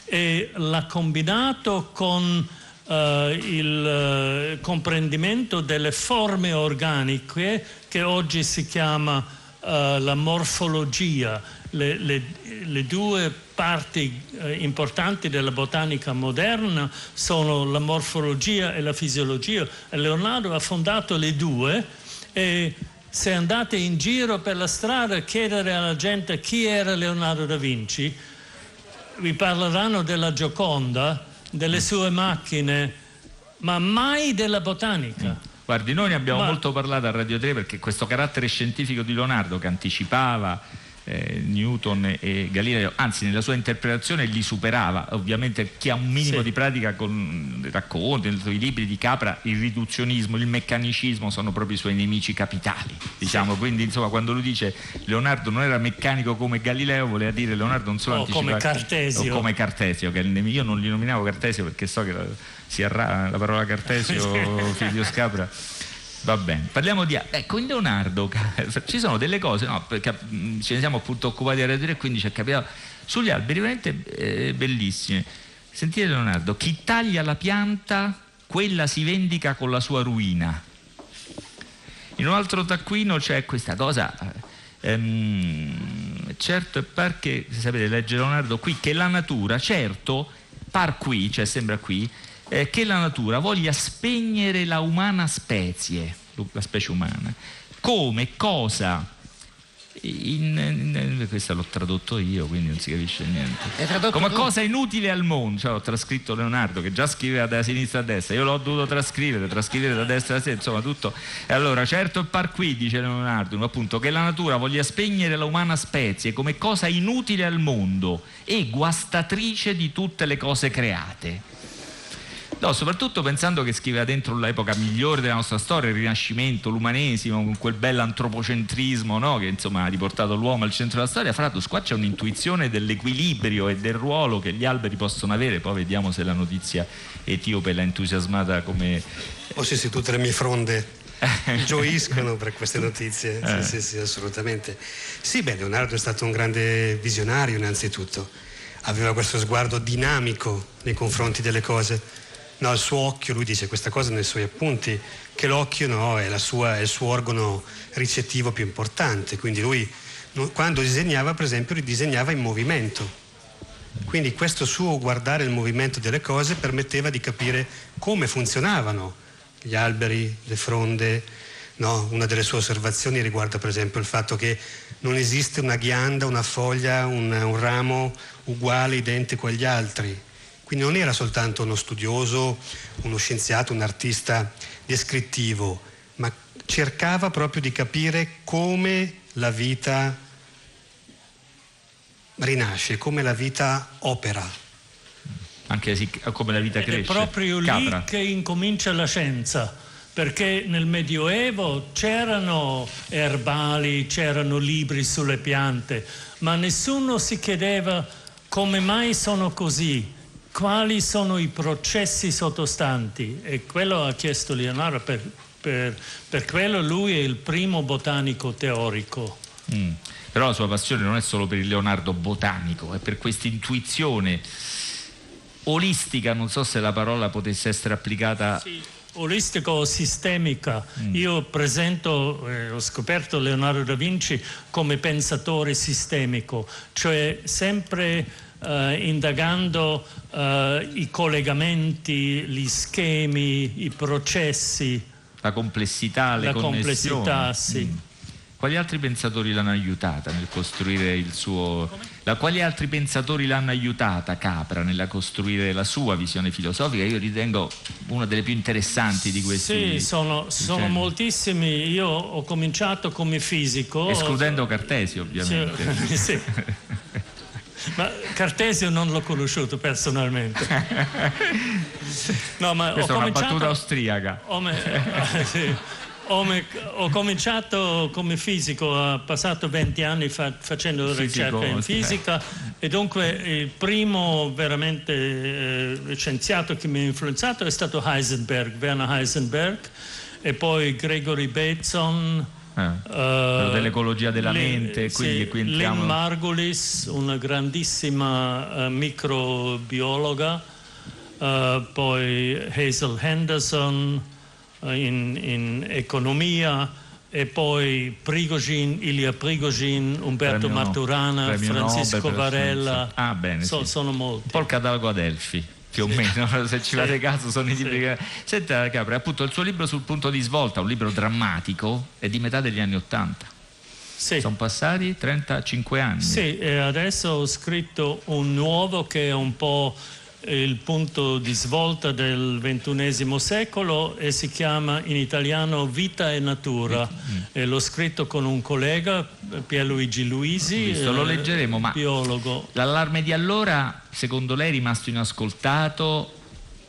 e l'ha combinato con Uh, il uh, comprendimento delle forme organiche che oggi si chiama uh, la morfologia, le, le, le due parti uh, importanti della botanica moderna sono la morfologia e la fisiologia. Leonardo ha fondato le due e se andate in giro per la strada a chiedere alla gente chi era Leonardo da Vinci, vi parleranno della Gioconda, delle sue macchine, ma mai della botanica. Guardi, noi ne abbiamo Ma... molto parlato a Radio 3 perché questo carattere scientifico di Leonardo che anticipava eh, Newton e Galileo, anzi nella sua interpretazione li superava. Ovviamente chi ha un minimo sì. di pratica con racconti, i libri di Capra, il riduzionismo, il meccanicismo sono proprio i suoi nemici capitali. Diciamo. Sì. Quindi insomma quando lui dice Leonardo non era meccanico come Galileo, voleva dire Leonardo non solo o come Cartesio. O come Cartesio, che io non gli nominavo Cartesio perché so che la, si arra- la parola Cartesio, figlio Scapra Va bene, parliamo di... Ecco, in Leonardo ci sono delle cose, no, perché ce ne siamo appunto occupati a Radio 3 e quindi ci è capitato sugli alberi veramente eh, bellissime. Sentite Leonardo, chi taglia la pianta, quella si vendica con la sua ruina. In un altro taccuino c'è questa cosa, ehm, certo è par che, se sapete leggere Leonardo qui, che la natura, certo, par qui, cioè sembra qui, eh, che la natura voglia spegnere la umana specie, la specie umana, come cosa in, in, questo l'ho tradotto io, quindi non si capisce niente. Come tu? cosa inutile al mondo, cioè, ho trascritto Leonardo che già scriveva da sinistra a destra, io l'ho dovuto trascrivere, trascrivere da destra a sinistra, insomma tutto. E allora, certo il par qui, dice Leonardo, appunto, che la natura voglia spegnere la umana specie come cosa inutile al mondo e guastatrice di tutte le cose create. No, soprattutto pensando che scriveva dentro l'epoca migliore della nostra storia, il Rinascimento, l'umanesimo, con quel bel antropocentrismo no? che insomma ha riportato l'uomo al centro della storia. Fratus, qua c'è un'intuizione dell'equilibrio e del ruolo che gli alberi possono avere. Poi vediamo se la notizia etiope l'ha entusiasmata come. Oh sì, sì, tutte le mie fronde gioiscono per queste notizie. Eh. Sì, sì, sì, assolutamente. Sì, beh, Leonardo è stato un grande visionario innanzitutto. Aveva questo sguardo dinamico nei confronti delle cose no, il suo occhio, lui dice questa cosa nei suoi appunti, che l'occhio no, è, sua, è, il suo organo ricettivo più importante, quindi lui quando disegnava per esempio ridisegnava in movimento. Quindi questo suo guardare il movimento delle cose permetteva di capire come funzionavano gli alberi, le fronde. No? Una delle sue osservazioni riguarda per esempio il fatto che non esiste una ghianda, una foglia, un, un ramo uguale, identico agli altri quindi non era soltanto uno studioso, uno scienziato, un artista descrittivo, ma cercava proprio di capire come la vita rinasce, come la vita opera. Anche come la vita cresce. Ed è proprio Capra. lì che incomincia la scienza, perché nel Medioevo c'erano erbali, c'erano libri sulle piante, ma nessuno si chiedeva come mai sono così, quali sono i processi sottostanti e quello ha chiesto Leonardo, per, per, per quello lui è il primo botanico teorico. Mm. Però la sua passione non è solo per il Leonardo botanico, è per questa intuizione olistica, non so se la parola potesse essere applicata. Sì olistico-sistemica. Mm. Io presento, eh, ho scoperto Leonardo da Vinci come pensatore sistemico, cioè sempre eh, indagando eh, i collegamenti, gli schemi, i processi. La complessità, le la connessioni. complessità, sì. Mm. Quali altri pensatori l'hanno aiutata nel costruire il suo... La, quali altri pensatori l'hanno aiutata Capra nella costruire la sua visione filosofica? Io ritengo una delle più interessanti di questi. Sì, sono, sono moltissimi. Io ho cominciato come fisico. Escludendo Cartesio, ovviamente. Sì, sì. Ma Cartesio non l'ho conosciuto personalmente. No, ma Questa ho è una battuta austriaca. Ho, me, sì, ho, ho, cominciato come fisico, ho passato 20 anni fa, facendo Fisico, ricerca in fisica e dunque il primo veramente eh, scienziato che mi ha influenzato è stato Heisenberg, Werner Heisenberg e poi Gregory Bateson eh, uh, dell'ecologia della le, mente. Quindi qui entriamo... Lynn Margulis, una grandissima uh, microbiologa, uh, poi Hazel Henderson in, in, economia e poi Prigogine, Ilia Prigogine, Umberto premio Maturana, no, Francisco Nobel, Varela. Ah, bene, so, sì. Sono molti. Un po' il catalogo Adelphi più o meno, se ci sì. fate caso sono i libri sì. che... Senta Capri, appunto il suo libro sul punto di svolta, un libro drammatico, è di metà degli anni Ottanta. Sì. Sono passati 35 anni. Sì, e adesso ho scritto un nuovo che è un po' il punto di svolta del ventunesimo secolo e si chiama in italiano Vita e Natura. Mm. E l'ho scritto con un collega, Pierluigi Luisi, Visto, lo eh, leggeremo, ma biologo. L'allarme di allora, secondo lei, è rimasto inascoltato?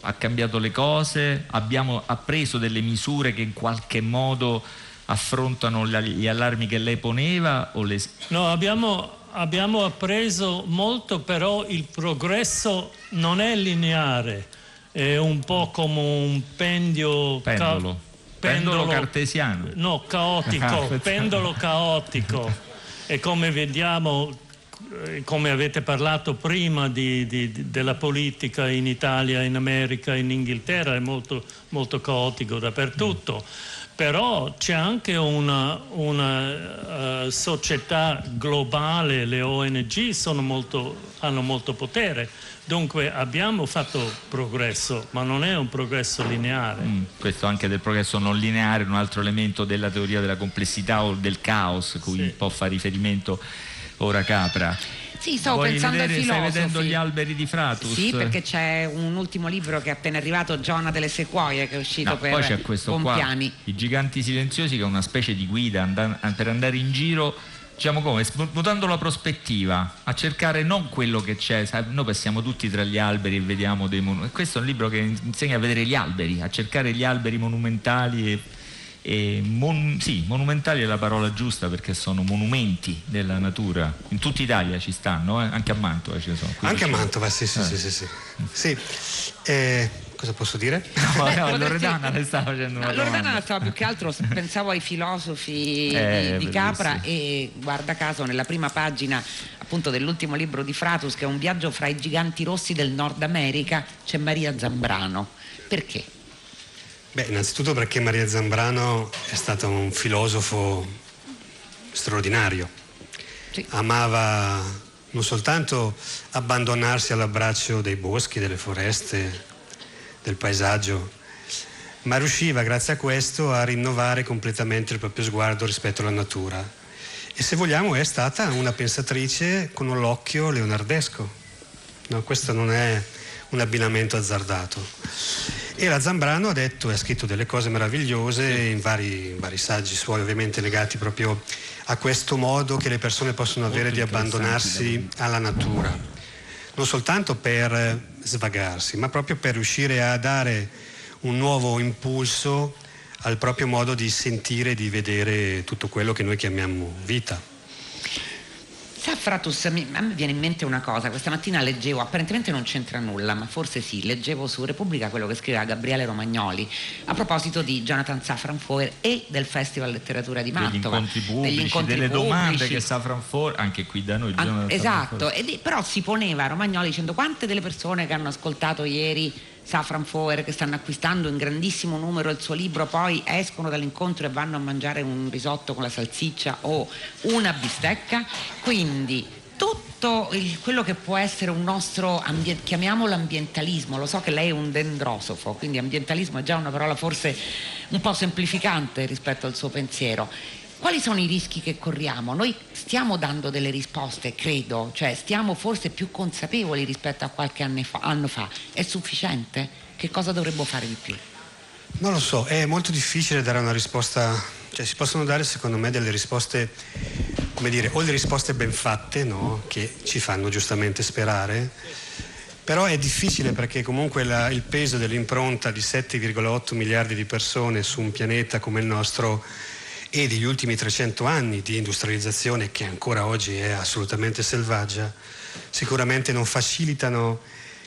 Ha cambiato le cose? Abbiamo, preso delle misure che in qualche modo affrontano gli allarmi che lei poneva? Le... No, abbiamo abbiamo appreso molto, però il progresso non è lineare, è un po' come un pendio pendolo. Ca- pendolo, pendolo cartesiano. No, caotico, pendolo caotico. E come vediamo, come avete parlato prima di, di, della politica in Italia, in America, in Inghilterra, è molto, molto caotico dappertutto. Però c'è anche una, una uh, società globale, le ONG molto, hanno molto potere. Dunque abbiamo fatto progresso, ma non è un progresso lineare. Mm, questo anche del progresso non lineare un altro elemento della teoria della complessità o del caos, cui sì. un po' fa riferimento ora Capra. Sì, stavo Vuoi pensando vedere, ai filosofi. Stai vedendo gli alberi di Fratus? Sì, perché c'è un ultimo libro che è appena arrivato, Giona delle Sequoie, che è uscito no, per poi c'è questo Pompiani. Qua, I giganti silenziosi, che è una specie di guida per andare in giro diciamo come, mutando la prospettiva, a cercare non quello che c'è, noi passiamo tutti tra gli alberi e vediamo dei monumenti, questo è un libro che insegna a vedere gli alberi, a cercare gli alberi monumentali e mon, sì, monumentali è la parola giusta perché sono monumenti della natura. In tutta Italia ci stanno, eh? anche a Mantova ci sono. Anche a Mantova, sì, sì, eh. sì, sì, sì. sì. Eh, cosa posso dire? No, no, Loredana le stava facendo una no, Loredana stava più che altro, pensavo ai filosofi eh, di, di Capra e guarda caso nella prima pagina appunto dell'ultimo libro di Fratus che è un viaggio fra i giganti rossi del Nord America c'è Maria Zambrano. Perché? Beh, innanzitutto perché Maria Zambrano è stato un filosofo straordinario. Sì. Amava non soltanto abbandonarsi all'abbraccio dei boschi, delle foreste, del paesaggio, ma riusciva grazie a questo a rinnovare completamente il proprio sguardo rispetto alla natura. E se vogliamo è stata una pensatrice con un occhio leonardesco. No, questo non è un abbinamento azzardato. E la Zambrano ha detto e ha scritto delle cose meravigliose in vari, in vari saggi suoi, ovviamente legati proprio a questo modo che le persone possono avere di abbandonarsi alla natura. Non soltanto per svagarsi, ma proprio per riuscire a dare un nuovo impulso al proprio modo di sentire e di vedere tutto quello che noi chiamiamo vita. Sa Fratus, a me viene in mente una cosa, questa mattina leggevo, apparentemente non c'entra nulla, ma forse sì, leggevo su Repubblica quello che scriveva Gabriele Romagnoli a proposito di Jonathan Safran Foer e del Festival Letteratura di Mantova. Degli incontri pubblici, degli incontri delle pubblici. domande che Safran Foer, anche qui da noi. An- esatto, ed, però si poneva Romagnoli dicendo quante delle persone che hanno ascoltato ieri Safran Foer che stanno acquistando in grandissimo numero il suo libro, poi escono dall'incontro e vanno a mangiare un risotto con la salsiccia o una bistecca. Quindi tutto il, quello che può essere un nostro, ambient, chiamiamolo ambientalismo, lo so che lei è un dendrosofo, quindi ambientalismo è già una parola forse un po' semplificante rispetto al suo pensiero. Quali sono i rischi che corriamo? Noi stiamo dando delle risposte, credo, cioè stiamo forse più consapevoli rispetto a qualche anno fa. Anno fa. È sufficiente? Che cosa dovremmo fare di più? Non lo so, è molto difficile dare una risposta, cioè si possono dare secondo me delle risposte, come dire, o le risposte ben fatte, no? che ci fanno giustamente sperare, però è difficile perché comunque la, il peso dell'impronta di 7,8 miliardi di persone su un pianeta come il nostro e degli ultimi 300 anni di industrializzazione che ancora oggi è assolutamente selvaggia, sicuramente non facilitano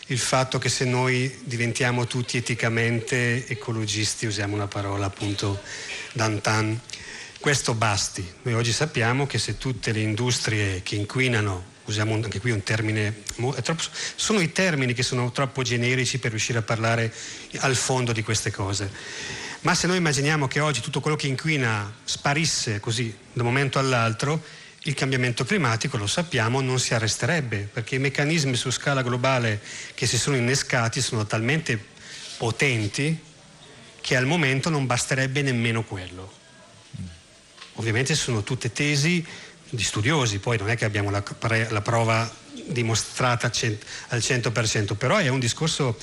il fatto che se noi diventiamo tutti eticamente ecologisti, usiamo una parola appunto d'antan, questo basti. Noi oggi sappiamo che se tutte le industrie che inquinano, usiamo anche qui un termine, sono i termini che sono troppo generici per riuscire a parlare al fondo di queste cose ma se noi immaginiamo che oggi tutto quello che inquina sparisse così da un momento all'altro, il cambiamento climatico, lo sappiamo, non si arresterebbe, perché i meccanismi su scala globale che si sono innescati sono talmente potenti che al momento non basterebbe nemmeno quello. Ovviamente sono tutte tesi di studiosi, poi non è che abbiamo la, la prova dimostrata al 100%, però è un discorso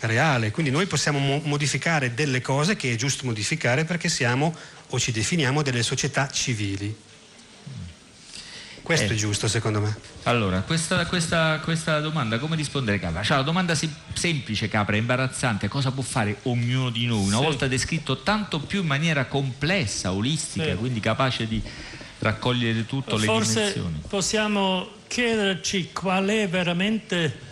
reale, quindi noi possiamo mo- modificare delle cose che è giusto modificare perché siamo o ci definiamo delle società civili. Questo eh. è giusto secondo me. Allora, questa, questa, questa domanda, come rispondere Capra? Cioè, la domanda sem- semplice Capra, imbarazzante, cosa può fare ognuno di noi? Una sì. volta descritto tanto più in maniera complessa, olistica, sì. quindi capace di raccogliere tutto Forse le dimensioni. Forse possiamo chiederci qual è veramente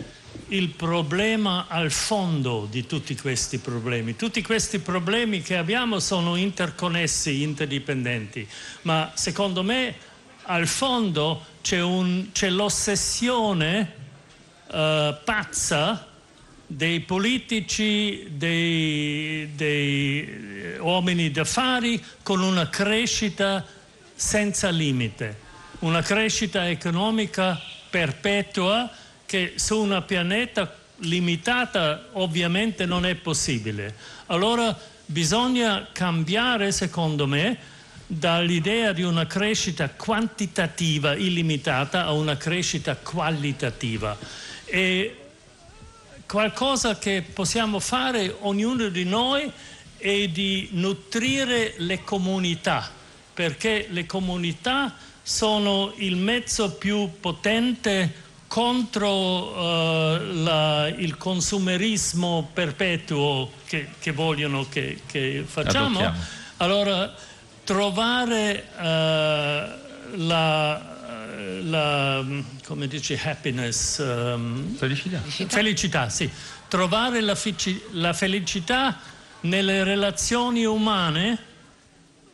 il problema al fondo di tutti questi problemi. Tutti questi problemi che abbiamo sono interconnessi, interdipendenti, ma secondo me al fondo c'è, un, c'è l'ossessione uh, pazza dei politici, dei, dei uomini d'affari con una crescita senza limite, una crescita economica perpetua che su una pianeta limitata ovviamente non è possibile. Allora bisogna cambiare, secondo me, dall'idea di una crescita quantitativa illimitata a una crescita qualitativa. E qualcosa che possiamo fare ognuno di noi è di nutrire le comunità, perché le comunità sono il mezzo più potente contro uh, la, il consumerismo perpetuo che, che vogliono che, che facciamo. Adottiamo. Allora, trovare uh, la, la, come dici, happiness, um, Felicità. felicità, sì. Trovare la, fici- la felicità nelle relazioni umane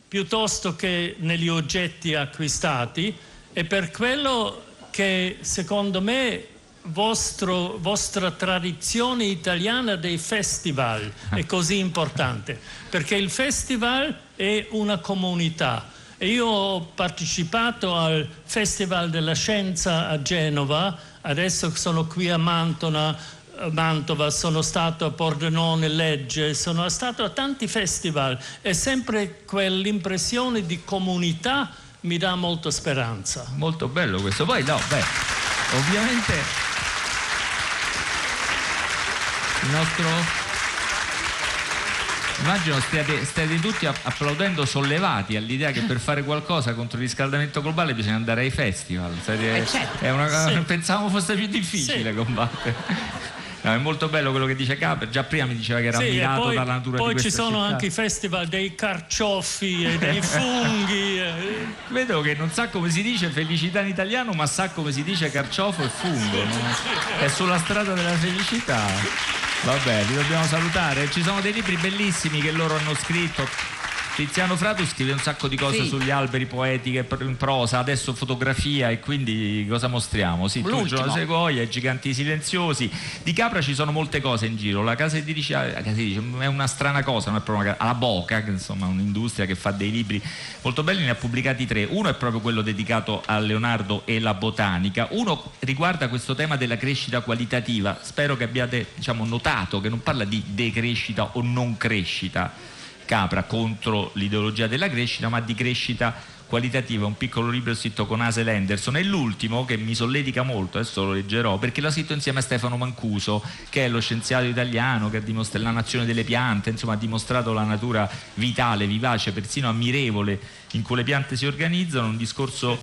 piuttosto che negli oggetti acquistati e per quello che secondo me vostro, vostra tradizione italiana dei festival è così importante, perché il festival è una comunità. Io ho partecipato al Festival della Scienza a Genova, adesso sono qui a Mantona, a Mantova, sono stato a Pordenone, Legge, sono stato a tanti festival. E sempre quell'impressione di comunità mi dà molta speranza. Molto bello questo. Poi no, beh, ovviamente il nostro Immagino stiate, stiate tutti applaudendo sollevati all'idea che per fare qualcosa contro il riscaldamento globale bisogna andare ai festival. Siete- Eh, certo. è una- Sì. Pensavo fosse più difficile Sì. combattere. No, è molto bello quello che dice Capra, già prima mi diceva che era Sì, ammirato poi, dalla natura poi di ci questa sono città. anche i festival dei carciofi e dei funghi. eh. Vedo che non sa come si dice felicità in italiano, ma sa come si dice carciofo e fungo. no? È sulla strada della felicità. Vabbè, li dobbiamo salutare. Ci sono dei libri bellissimi che loro hanno scritto. Tiziano Fratu scrive un sacco di cose Sì. sugli alberi poetiche in prosa, adesso fotografia e quindi cosa mostriamo? Sì, tu L'ultimo. Giorno Sequoia, i giganti silenziosi. Di Capra ci sono molte cose in giro. La casa editrice la casa editrice è una strana cosa, non è proprio una casa. La Boca, che insomma è un'industria che fa dei libri molto belli, ne ha pubblicati tre. Uno è proprio quello dedicato a Leonardo e la botanica. Uno riguarda questo tema della crescita qualitativa. Spero che abbiate diciamo, notato che non parla di decrescita o non crescita. Capra contro l'ideologia della crescita, ma di crescita qualitativa, un piccolo libro scritto con Asel Henderson. E l'ultimo che mi solletica molto, adesso lo leggerò, perché l'ha scritto insieme a Stefano Mancuso, che è lo scienziato italiano che ha dimostrato la nazione delle piante, insomma ha dimostrato la natura vitale, vivace, persino ammirevole in cui le piante si organizzano, un discorso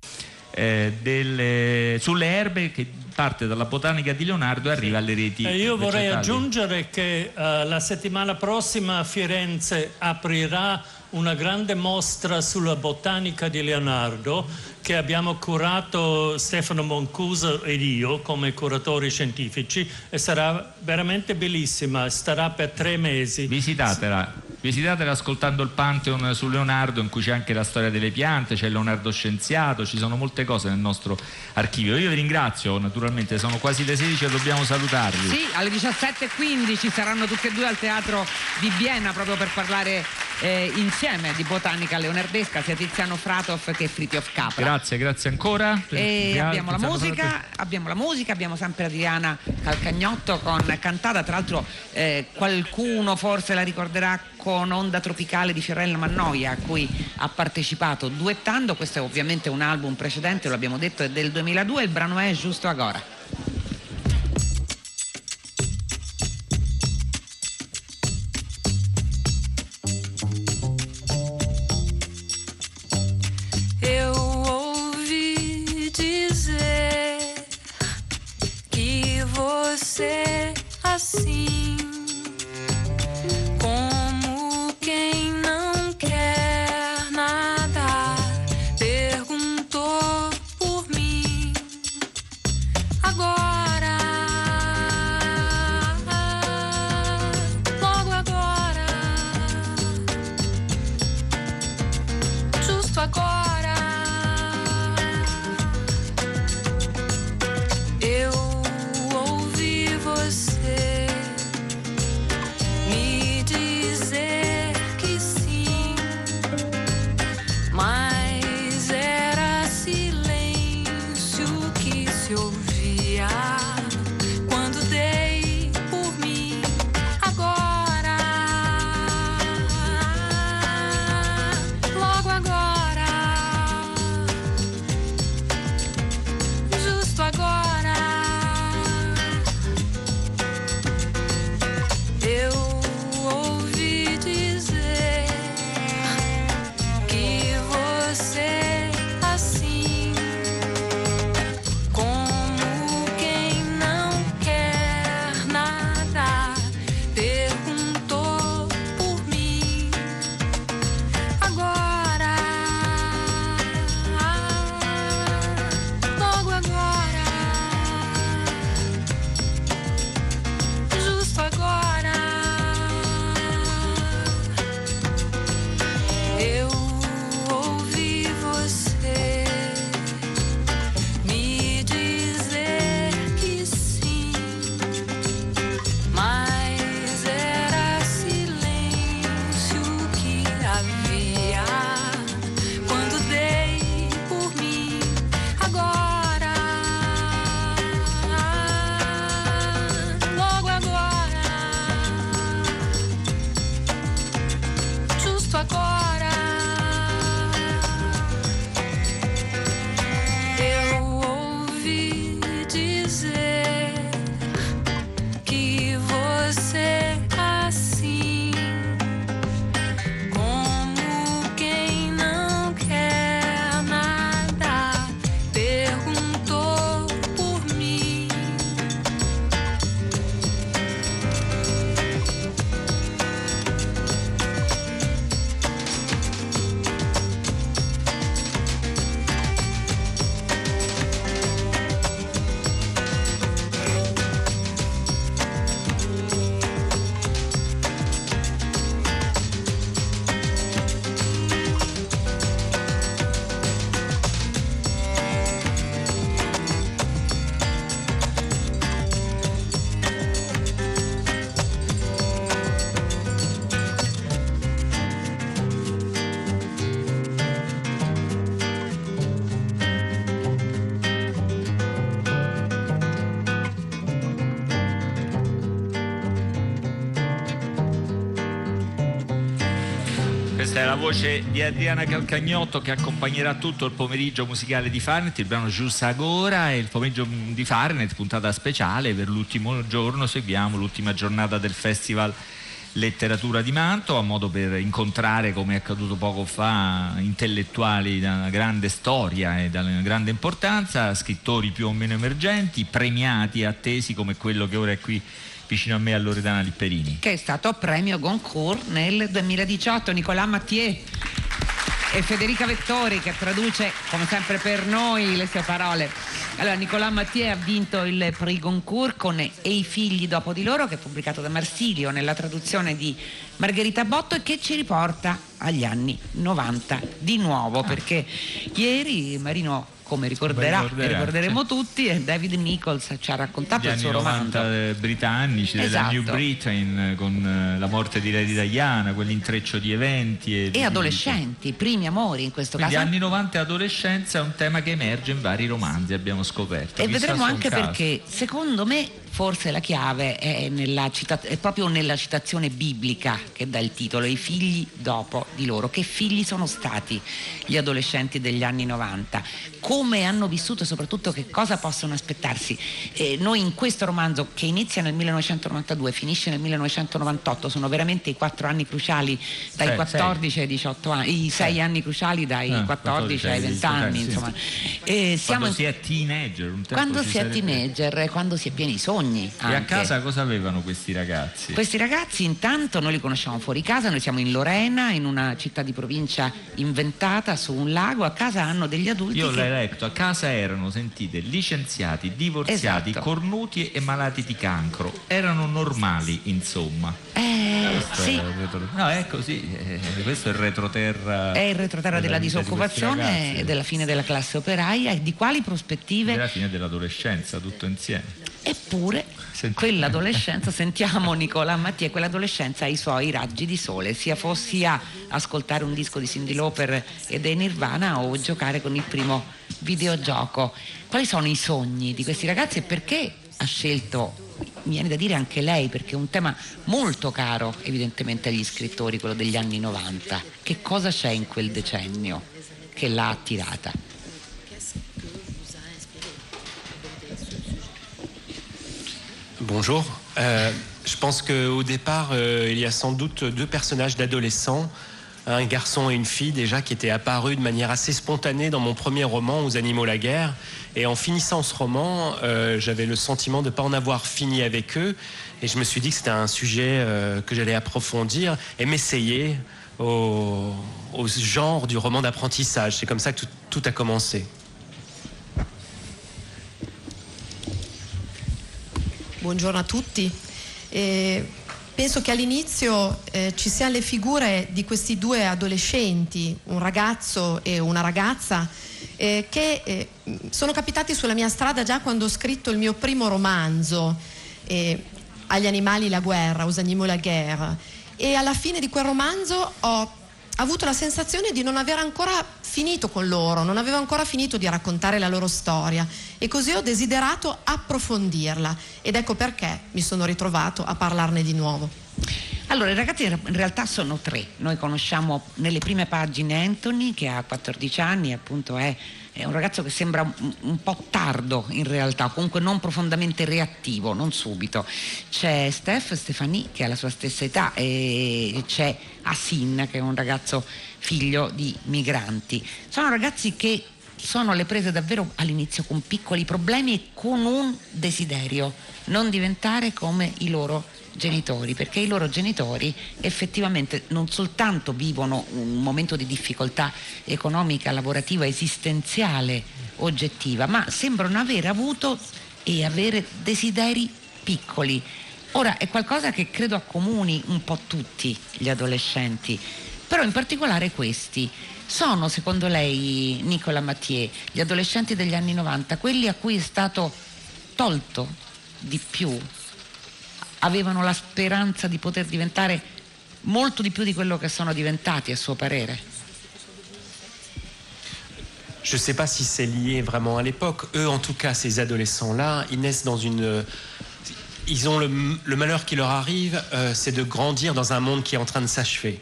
eh, delle- sulle erbe che parte dalla botanica di Leonardo e arriva alle reti. E io vorrei vegetali. aggiungere che eh, la settimana prossima a Firenze aprirà una grande mostra sulla botanica di Leonardo che abbiamo curato Stefano Moncuso ed io come curatori scientifici e sarà veramente bellissima, starà per tre mesi. Visitatela, visitatela ascoltando il Pantheon su Leonardo in cui c'è anche la storia delle piante, c'è Leonardo scienziato, ci sono molte cose nel nostro archivio. Io vi ringrazio, naturalmente sono quasi le 16 e dobbiamo salutarvi. Sì, alle 17.15 saranno tutti e due al Teatro di Vienna proprio per parlare eh, insieme di botanica leonardesca, sia Tiziano Fratov che Fritjof Capra. Grazie, grazie ancora. E abbiamo la musica, abbiamo la musica, abbiamo sempre Adriana Calcagnotto con cantata, tra l'altro eh, qualcuno forse la ricorderà con Onda Tropicale di Fiorella Mannoia a cui ha partecipato duettando, questo è ovviamente un album precedente, lo abbiamo detto, è del 2002, il brano è Giusto Agora. La voce di Adriana Calcagnotto che accompagnerà tutto il pomeriggio musicale di Farnet, il brano Giusta Agora e il pomeriggio di Farnet, puntata speciale per l'ultimo giorno, seguiamo l'ultima giornata del Festival Letteratura di Manto, a modo per incontrare, come è accaduto poco fa, intellettuali da una grande storia e da una grande importanza, scrittori più o meno emergenti, premiati e attesi come quello che ora è qui vicino a me a Loredana Lipperini. Che è stato premio Goncourt nel 2018, Nicolas Mathieu e Federica Vettori che traduce come sempre per noi le sue parole. Allora Nicolas Mathieu ha vinto il Prix Goncourt con E i figli dopo di loro che è pubblicato da Marsilio nella traduzione di Margherita Botto e che ci riporta agli anni 90 di nuovo perché ieri Marino come ricorderà, ricorderemo tutti, e David Nichols ci ha raccontato Gli il suo anni romanzo. 90 britannici Esatto. della New Britain eh, con eh, la morte di Lady Diana, quell'intreccio di eventi e, di- E adolescenti, primi amori in questo Quindi caso. anni 90 e adolescenza è un tema che emerge in vari romanzi, abbiamo scoperto. E Chissà vedremo anche caso. perché, secondo me, forse la chiave è, cita- è proprio nella citazione biblica che dà il titolo, i figli dopo di loro. Che figli sono stati gli adolescenti degli anni 90? Come hanno vissuto e soprattutto che cosa possono aspettarsi? Eh, noi in questo romanzo, che inizia nel 1992 finisce nel 1998, sono veramente i quattro anni cruciali dai Sei, 14 ai 18 anni, i sei anni cruciali dai Ah, 14 ai 20 14 anni, insomma. Eh, Quando si è teenager, quando ci si è teenager e quando si è pieni di sogni. E a anche. casa cosa avevano questi ragazzi? Questi ragazzi intanto noi li conosciamo fuori casa, noi siamo in Lorena, in una città di provincia inventata su un lago, a casa hanno degli adulti Io che... l'ho letto, a casa erano, sentite, licenziati, divorziati, Esatto. cornuti e malati di cancro. Erano normali, insomma. Eh, Questo sì, retro- No, è così, eh, questo è il retroterra. è il retroterra della, questi disoccupazione e della fine della classe operaia e di quali prospettive della fine dell'adolescenza, tutto insieme. Eppure Senti- quell'adolescenza, sentiamo Nicola Mattia, quell'adolescenza ha i suoi raggi di sole, sia fossi a ascoltare un disco di Cindy Lauper e dei Nirvana o giocare con il primo videogioco. Quali sono i sogni di questi ragazzi e perché ha scelto, mi viene da dire anche lei, perché è un tema molto caro evidentemente agli scrittori, quello degli anni 90. Che cosa c'è in quel decennio che l'ha attirata? Bonjour. Euh, je pense qu'au départ, euh, il y a sans doute deux personnages d'adolescents, un garçon et une fille déjà qui étaient apparus de manière assez spontanée dans mon premier roman, Aux animaux la guerre. Et en finissant ce roman, euh, j'avais le sentiment de ne pas en avoir fini avec eux. Et je me suis dit que c'était un sujet que j'allais approfondir et m'essayer au, genre du roman d'apprentissage. C'est comme ça que tout a commencé. Buongiorno a tutti. Eh, penso che all'inizio eh, ci siano le figure di questi due adolescenti, un ragazzo e una ragazza, eh, che eh, sono capitati sulla mia strada già quando ho scritto il mio primo romanzo, eh, Agli animali la guerra, Aux animaux la guerre. E alla fine di quel romanzo ho avuto la sensazione di non aver ancora finito con loro, non avevo ancora finito di raccontare la loro storia e così ho desiderato approfondirla ed ecco perché mi sono ritrovato a parlarne di nuovo. Allora, i ragazzi in realtà sono tre. Noi conosciamo nelle prime pagine Anthony che ha 14 anni, appunto è, è un ragazzo che sembra un, un po' tardo in realtà, comunque non profondamente reattivo, non subito. C'è Steph Stefani che ha la sua stessa età e c'è Asin che è un ragazzo figlio di migranti. Sono ragazzi che sono alle prese davvero all'inizio con piccoli problemi e con un desiderio, non diventare come i loro genitori, perché i loro genitori effettivamente non soltanto vivono un momento di difficoltà economica, lavorativa, esistenziale, oggettiva, ma sembrano aver avuto e avere desideri piccoli. Ora è qualcosa che credo accomuni un po' tutti gli adolescenti, però in particolare questi. Sono, secondo lei, Nicola Mathieu, gli adolescenti degli anni 90, quelli a cui è stato tolto di più? Avevano la speranza di poter diventare molto di più di quello che sono diventati, a suo? Je ne sais pas si c'est lié vraiment à l'époque. Eux, en tout cas, ces adolescents-là, ils naissent dans une. Ils ont le, le malheur qui leur arrive, euh, c'est de grandir dans un monde qui est en train de s'achever.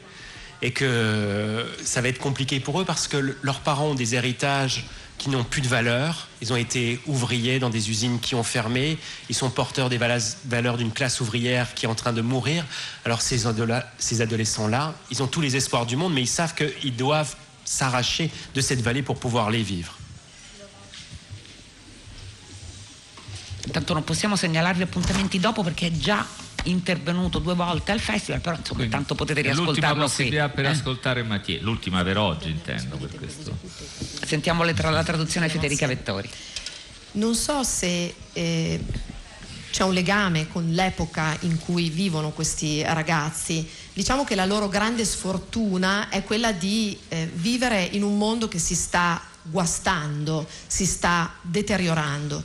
et que ça va être compliqué pour eux parce que leurs parents ont des héritages qui n'ont plus de valeur. Ils ont été ouvriers dans des usines qui ont fermé. Ils sont porteurs des valeurs d'une classe ouvrière qui est en train de mourir. Alors ces, ces adolescents-là, ils ont tous les espoirs du monde, mais ils savent qu'ils doivent s'arracher de cette vallée pour pouvoir les vivre. Tanto non possiamo segnalarvi appuntamenti dopo perché già intervenuto due volte al festival, però insomma Quindi, tanto potete riascoltarlo l'ultima possibilità qui. per eh? ascoltare Mathieu, l'ultima per oggi intendo per questo. Sentiamo tra- la traduzione Federica Vettori. Non so se eh, c'è un legame con l'epoca in cui vivono questi ragazzi. Diciamo che la loro grande sfortuna è quella di eh, vivere in un mondo che si sta guastando, si sta deteriorando.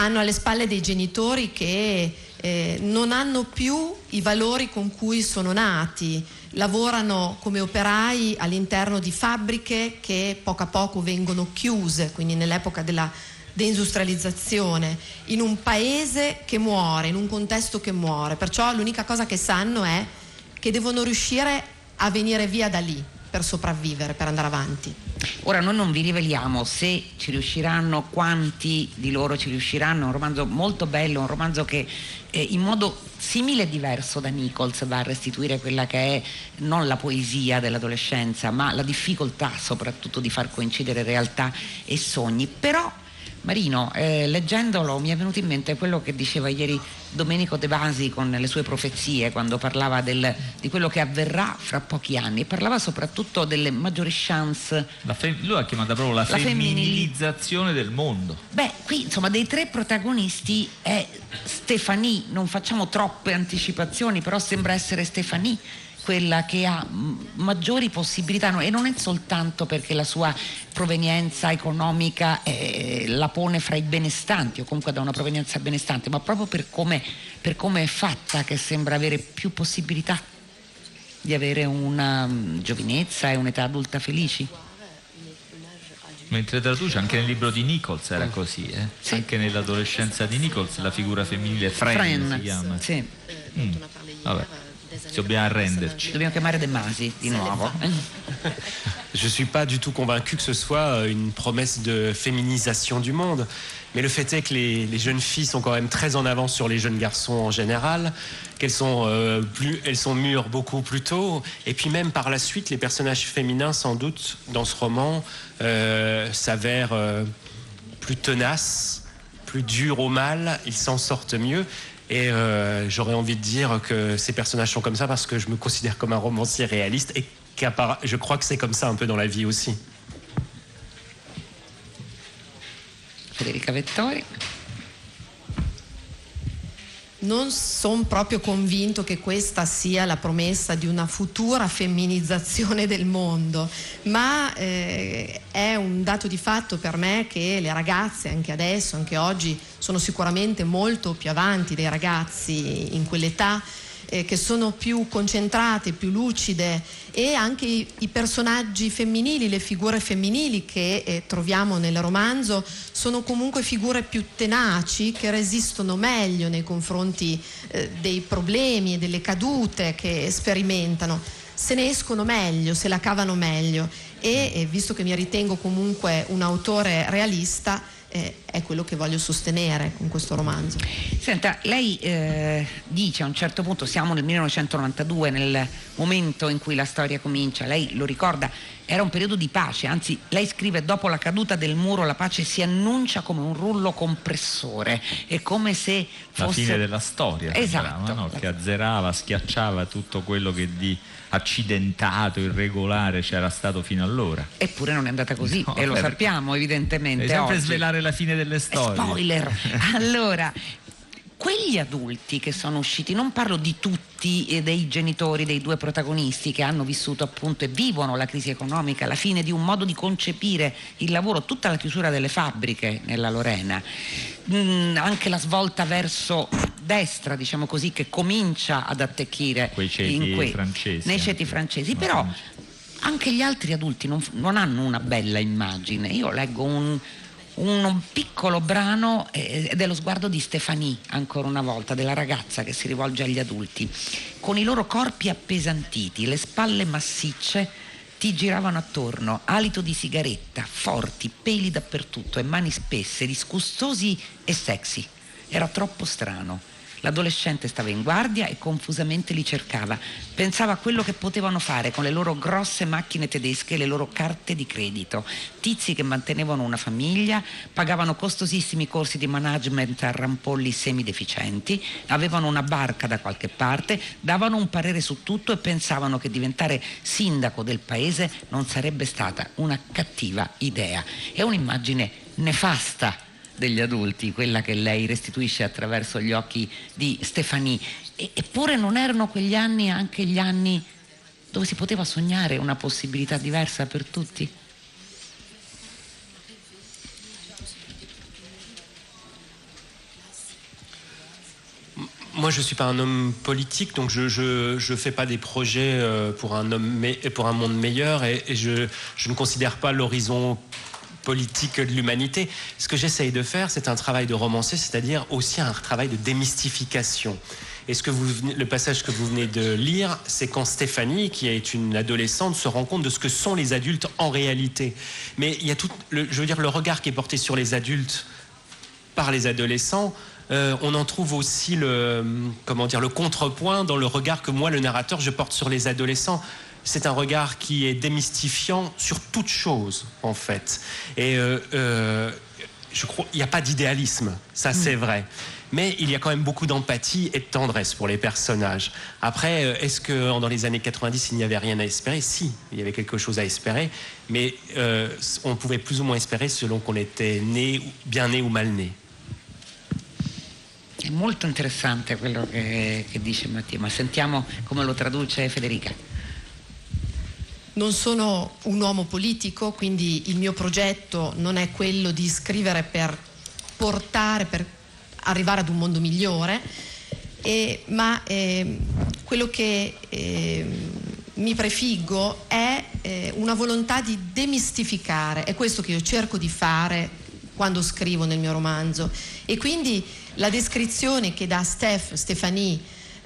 Hanno alle spalle dei genitori che eh, non hanno più i valori con cui sono nati, lavorano come operai all'interno di fabbriche che poco a poco vengono chiuse, quindi nell'epoca della deindustrializzazione, in un paese che muore, in un contesto che muore, perciò l'unica cosa che sanno è che devono riuscire a venire via da lì per sopravvivere, per andare avanti. Ora noi non vi riveliamo se ci riusciranno, quanti di loro ci riusciranno, è un romanzo molto bello, un romanzo che eh, in modo simile e diverso da Nichols va a restituire quella che è non la poesia dell'adolescenza, ma la difficoltà soprattutto di far coincidere realtà e sogni. Però Marino, eh, leggendolo mi è venuto in mente quello che diceva ieri Domenico De Vasi con le sue profezie, quando parlava del, di quello che avverrà fra pochi anni, e parlava soprattutto delle maggiori chance. Fe- lui ha chiamato proprio la, la femminilizzazione del mondo. Beh, qui insomma dei tre protagonisti è Stefanie, non facciamo troppe anticipazioni, però sembra essere Stefanie quella che ha maggiori possibilità no? e non è soltanto perché la sua provenienza economica eh, la pone fra i benestanti o comunque da una provenienza benestante, ma proprio per come, per come è fatta che sembra avere più possibilità di avere una um, giovinezza e un'età adulta felici. Mentre traduce anche nel libro di Nichols era così, eh? sì. anche nell'adolescenza di Nichols la figura femminile Fran, Fran si chiama. Sì. Mm. Vabbè. Dobbiamo arrenderci. Dobbiamo chiamare De Masi di nuovo. Je ne suis pas du tout convaincu que ce soit euh, une promesse de féminisation du monde. Mais le fait est que les, les, jeunes filles sont quand même très en avance sur les jeunes garçons en général, qu'elles sont, euh, plus, elles sont mûres beaucoup plus tôt. Et puis même par la suite, les personnages féminins, sans doute, dans ce roman, euh, s'avèrent euh, plus tenaces, plus durs au mal, ils s'en sortent mieux. Et euh, j'aurais envie de dire que ces personnages sont comme ça parce que je me considère comme un romancier réaliste et je crois que c'est comme ça un peu dans la vie aussi. Federica Vettori. Non sono proprio convinto che questa sia la promessa di una futura femminizzazione del mondo, ma eh, è un dato di fatto per me che le ragazze anche adesso, anche oggi, sono sicuramente molto più avanti dei ragazzi in quell'età eh, che sono più concentrate, più lucide e anche i, i personaggi femminili, le figure femminili che eh, troviamo nel romanzo sono comunque figure più tenaci che resistono meglio nei confronti eh, dei problemi e delle cadute che sperimentano. Se ne escono meglio, se la cavano meglio. E eh, visto che mi ritengo comunque un autore realista eh, è quello che voglio sostenere con questo romanzo. Senta, lei eh, dice a un certo punto, siamo nel 1992, nel momento in cui la storia comincia, lei lo ricorda, era un periodo di pace, anzi lei scrive dopo la caduta del muro la pace si annuncia come un rullo compressore, è come se fosse... La fine della storia, esatto. no? che azzerava, schiacciava tutto quello che di accidentato, irregolare c'era stato fino allora. Eppure non è andata così no, e lo sappiamo evidentemente. Devi sempre oggi. svelare la fine delle storie. Spoiler! allora, quegli adulti che sono usciti, non parlo di tutti e dei genitori dei due protagonisti che hanno vissuto appunto e vivono la crisi economica, la fine di un modo di concepire il lavoro, tutta la chiusura delle fabbriche nella Lorena, mm, anche la svolta verso destra, diciamo così, che comincia ad attecchire ceti que- nei ceti francesi, però anche. gli altri adulti non, non hanno una bella immagine. Io leggo un un piccolo brano eh, dello sguardo di Stefanie, ancora una volta, della ragazza che si rivolge agli adulti. Con i loro corpi appesantiti, le spalle massicce, ti giravano attorno, alito di sigaretta, forti, peli dappertutto e mani spesse, disgustosi e sexy. Era troppo strano. L'adolescente stava in guardia e confusamente li cercava. Pensava a quello che potevano fare con le loro grosse macchine tedesche e le loro carte di credito. Tizi che mantenevano una famiglia, pagavano costosissimi corsi di management a rampolli semideficienti, avevano una barca da qualche parte, davano un parere su tutto e pensavano che diventare sindaco del paese non sarebbe stata una cattiva idea. È un'immagine nefasta degli adulti, quella che lei restituisce attraverso gli occhi di Stefanie. E, eppure non erano quegli anni anche gli anni dove si poteva sognare una possibilità diversa per tutti? Moi, je ne suis pas un homme politique, donc je ne fais pas des projets euh, pour un, homme pour un monde meilleur et, et je, je, ne considère pas l'horizon politique de l'humanité. Ce que j'essaye de faire, c'est un travail de romancier, c'est-à-dire aussi un travail de démystification. Et ce que vous, le passage que vous venez de lire, c'est quand Stéphanie, qui est une adolescente, se rend compte de ce que sont les adultes en réalité. Mais il y a tout, le, je veux dire, le regard qui est porté sur les adultes par les adolescents, euh, on en trouve aussi le, comment dire, le contrepoint dans le regard que moi, le narrateur, je porte sur les adolescents. C'est un regard qui est démystifiant sur toute chose, en fait. Et euh, euh, je crois, il n'y a pas d'idéalisme, ça c'est vrai. Mais il y a quand même beaucoup d'empathie et de tendresse pour les personnages. Après, euh, est-ce que dans les années 90, il n'y avait rien à espérer? Si, il y avait quelque chose à espérer, mais euh, on pouvait plus ou moins espérer selon qu'on était né, bien né ou mal né. È molto interessante quello che, che dice Mattia, ma sentiamo come lo traduce Federica. Non sono un uomo politico, quindi il mio progetto non è quello di scrivere per portare, per arrivare ad un mondo migliore, eh, ma eh, quello che eh, mi prefiggo è eh, una volontà di demistificare, è questo che io cerco di fare quando scrivo nel mio romanzo. E quindi la descrizione che dà Steph, Stefanie,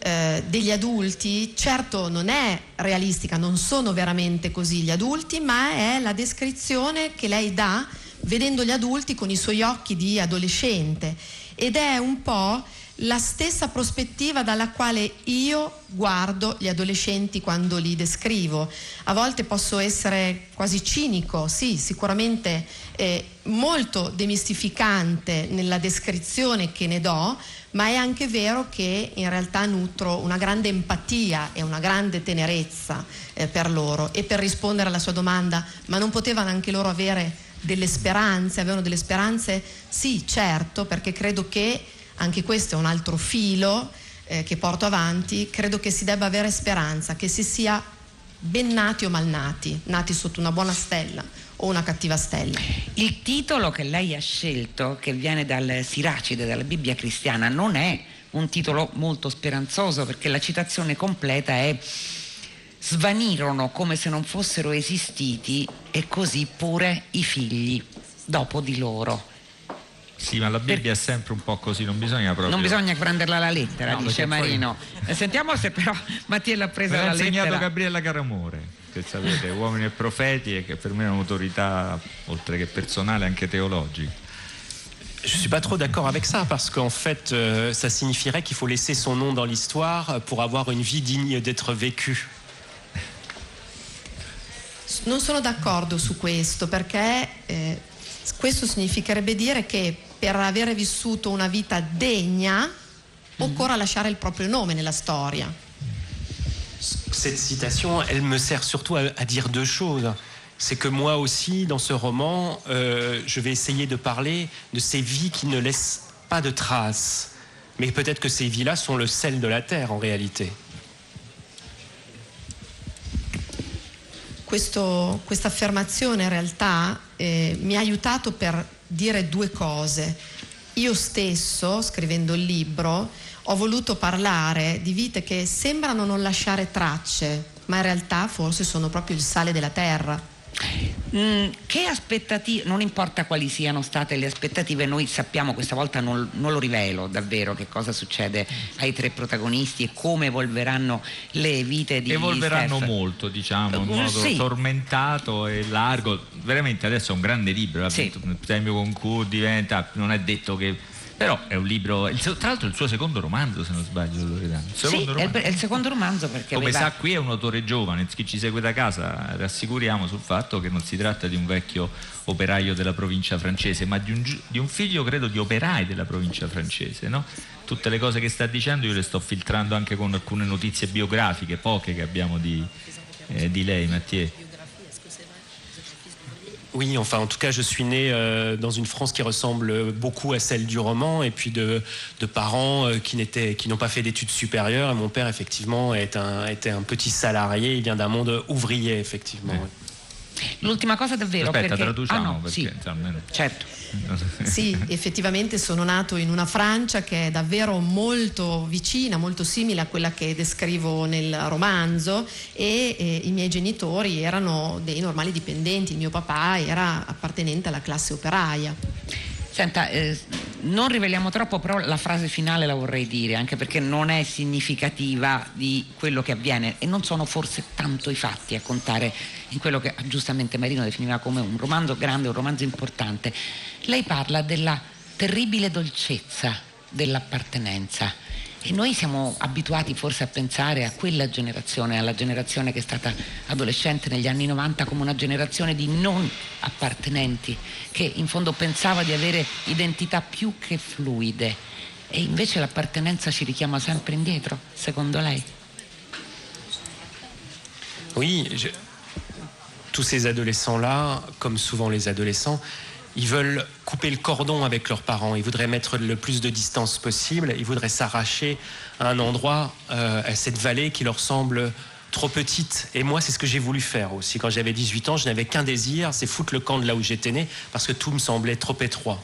eh, degli adulti, certo non è realistica, non sono veramente così gli adulti, ma è la descrizione che lei dà vedendo gli adulti con i suoi occhi di adolescente ed è un po' la stessa prospettiva dalla quale io guardo gli adolescenti quando li descrivo. A volte posso essere quasi cinico, sì, sicuramente eh, molto demistificante nella descrizione che ne do, ma è anche vero che in realtà nutro una grande empatia e una grande tenerezza eh, per loro. E per rispondere alla sua domanda, ma non potevano anche loro avere delle speranze? Avevano delle speranze? Sì, certo, perché credo che anche questo è un altro filo eh, che porto avanti, credo che si debba avere speranza, che si sia ben nati o malnati, nati sotto una buona stella o una cattiva stella. Il titolo che lei ha scelto, che viene dal Siracide, dalla Bibbia cristiana, non è un titolo molto speranzoso perché la citazione completa è svanirono come se non fossero esistiti e così pure i figli dopo di loro. Sì, ma la Bibbia per... è sempre un po' così, non bisogna proprio. Non bisogna prenderla alla lettera, no, dice Marino. Poi... Sentiamo se però Mattia l'ha presa alla lettera. L'ha insegnato Gabriella Caramore, che sapete, uomini e profeti, e che per me è un'autorità, oltre che personale, anche teologica. Je ne suis pas trop d'accord avec ça parce qu'en fait, euh, ça signifierait qu'il faut laisser son nom dans l'histoire pour avoir une vie digne d'être vécue. Non sono d'accordo su questo perché eh, questo significherebbe dire che per avere vissuto una vita degna occorre lasciare il proprio nome nella storia. Cette citation, elle me sert surtout à, dire deux choses. C'est que moi aussi, dans ce roman, euh, je vais essayer de parler de ces vies qui ne laissent pas de traces. Mais peut-être que ces vies-là sont le sel de la terre en réalité. questa affermazione in realtà eh, mi dire due cose. Io stesso, scrivendo il libro, ho voluto parlare di vite che sembrano non lasciare tracce, ma in realtà forse sono proprio il sale della terra. Mm, che aspettative, non importa quali siano state le aspettative, noi sappiamo questa volta non, non, lo rivelo davvero che cosa succede ai tre protagonisti e come evolveranno le vite di Evolveranno Steph. molto, diciamo, in modo sì. tormentato e largo. Veramente adesso è un grande libro, Sì. premio concorso, diventa, non è detto che però è un libro, tra l'altro è il suo secondo romanzo se non sbaglio Loredana. Il Sì, secondo è il, romanzo. è il secondo romanzo perché Come aveva- sa qui è un autore giovane, chi ci segue da casa rassicuriamo sul fatto che non si tratta di un vecchio operaio della provincia francese, ma di un, di un figlio credo di operai della provincia francese. No? Tutte le cose che sta dicendo io le sto filtrando anche con alcune notizie biografiche, poche che abbiamo di, eh, di lei, Mathieu. Oui, enfin, en tout cas, je suis né euh, dans une France qui ressemble beaucoup à celle du roman, et puis de, de parents euh, qui n'étaient- qui n'ont pas fait d'études supérieures. Et mon père, effectivement, est un, était un petit salarié. Il vient d'un monde ouvrier, effectivement. L'ultima cosa davvero Aspetta, perché... traduciamo ah, no, perché sì, almeno- certo. Sì, effettivamente sono nato in una Francia che è davvero molto vicina, molto simile a quella che descrivo nel romanzo e eh, i miei genitori erano dei normali dipendenti, il mio papà era appartenente alla classe operaia. Senta, eh, non riveliamo troppo, però la frase finale la vorrei dire, anche perché non è significativa di quello che avviene e non sono forse tanto i fatti a contare in quello che giustamente Marino definiva come un romanzo grande, un romanzo importante. Lei parla della terribile dolcezza dell'appartenenza e noi siamo abituati forse a pensare a quella generazione, alla generazione che è stata adolescente negli anni 90 come una generazione di non appartenenti, che in fondo pensava di avere identità più che fluide. E invece l'appartenenza ci richiama sempre indietro, secondo lei? Oui, je- tous ces adolescents-là, comme souvent les adolescents, ils veulent couper le cordon avec leurs parents. Ils voudraient mettre le plus de distance possible. Ils voudraient s'arracher à un endroit, euh, à cette vallée qui leur semble trop petite. Et moi, c'est ce que j'ai voulu faire aussi. Quand j'avais 18 ans, je n'avais qu'un désir, c'est foutre le camp de là où j'étais né, parce que tout me semblait trop étroit.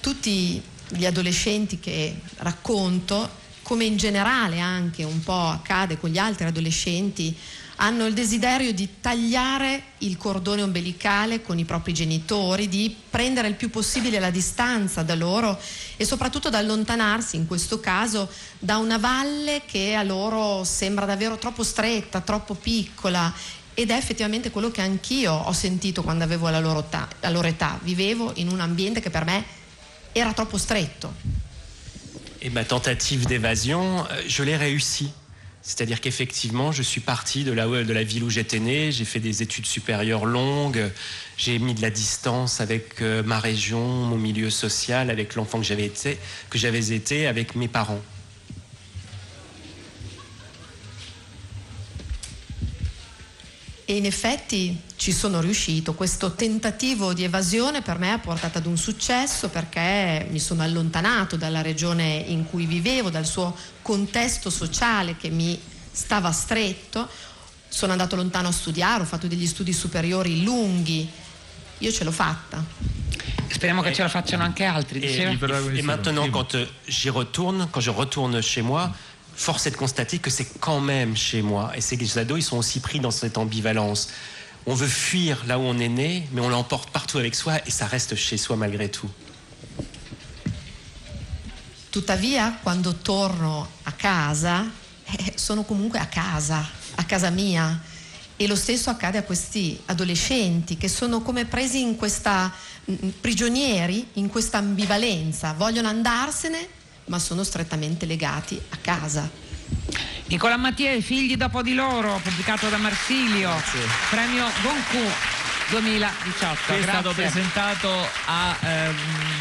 Tutti gli adolescenti che racconto, come in generale anche un po' accade con gli altri adolescenti, hanno il desiderio di tagliare il cordone ombelicale con i propri genitori, di prendere il più possibile la distanza da loro e soprattutto da allontanarsi, in questo caso, da una valle che a loro sembra davvero troppo stretta, troppo piccola. Ed è effettivamente quello che anch'io ho sentito quando avevo la loro, età, la loro età. Vivevo in un ambiente che per me era troppo stretto. Et ma tentative d'évasion, euh, je l'ai réussi. C'est-à-dire qu'effectivement, je suis parti de la, de la ville où j'étais né, j'ai fait des études supérieures longues, j'ai mis de la distance avec euh, ma région, mon milieu social, avec l'enfant que j'avais été, que j'avais été, avec mes parents. E in effetti ci sono riuscito. Questo tentativo di evasione per me ha portato ad un successo perché mi sono allontanato dalla regione in cui vivevo, dal suo contesto sociale che mi stava stretto. Sono andato lontano a studiare, ho fatto degli studi superiori lunghi. Io ce l'ho fatta. Speriamo che ce la facciano anche altri. Et, diceva. et maintenant, quand euh, j'y retourne, quand je retourne chez moi, force est de constater que c'est quand même chez moi. Et ces ados, ils sont aussi pris dans cette ambivalence. On veut fuir là où on est né, mais on l'emporte partout avec soi et ça reste chez soi malgré tout. Tuttavia, quando torno a casa, eh, sono comunque a casa, a casa mia. E lo stesso accade a questi adolescenti che sono come presi in questa mm, prigionieri, in questa ambivalenza. Vogliono andarsene, ma sono strettamente legati a casa. Nicola Mattia, Figli dopo di loro, pubblicato da Marsilio, premio Goncourt 2018. che è stato Grazie. presentato a ehm,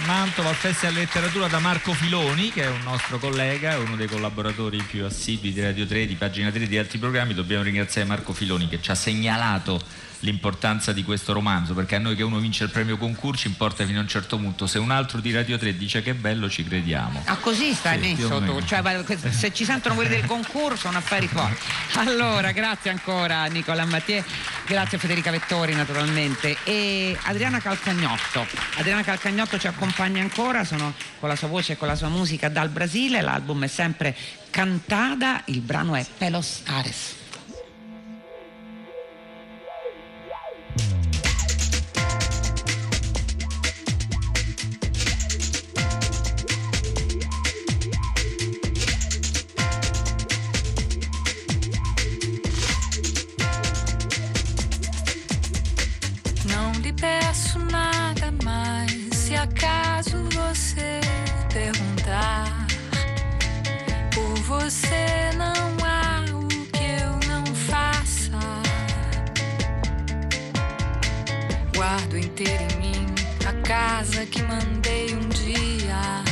Mantova al Festival Letteratura da Marco Filoni, che è un nostro collega, è uno dei collaboratori più assidui di Radio 3, di Pagina 3 e di altri programmi. Dobbiamo ringraziare Marco Filoni che ci ha segnalato l'importanza di questo romanzo, perché a noi che uno vince il premio concorso ci importa fino a un certo punto. Se un altro di Radio 3 dice che è bello, ci crediamo. Ah, così stai Sì, messo tu, cioè, se ci sentono quelli del concorso sono affari fuori. Allora, grazie ancora Nicola Mattiè, grazie a Federica Vettori naturalmente e Adriana Calcagnotto. Adriana Calcagnotto ci accompagna ancora, sono con la sua voce e con la sua musica dal Brasile, l'album è sempre Cantada, il brano è Pelos Ares. Inteiro em mim a casa que mandei um dia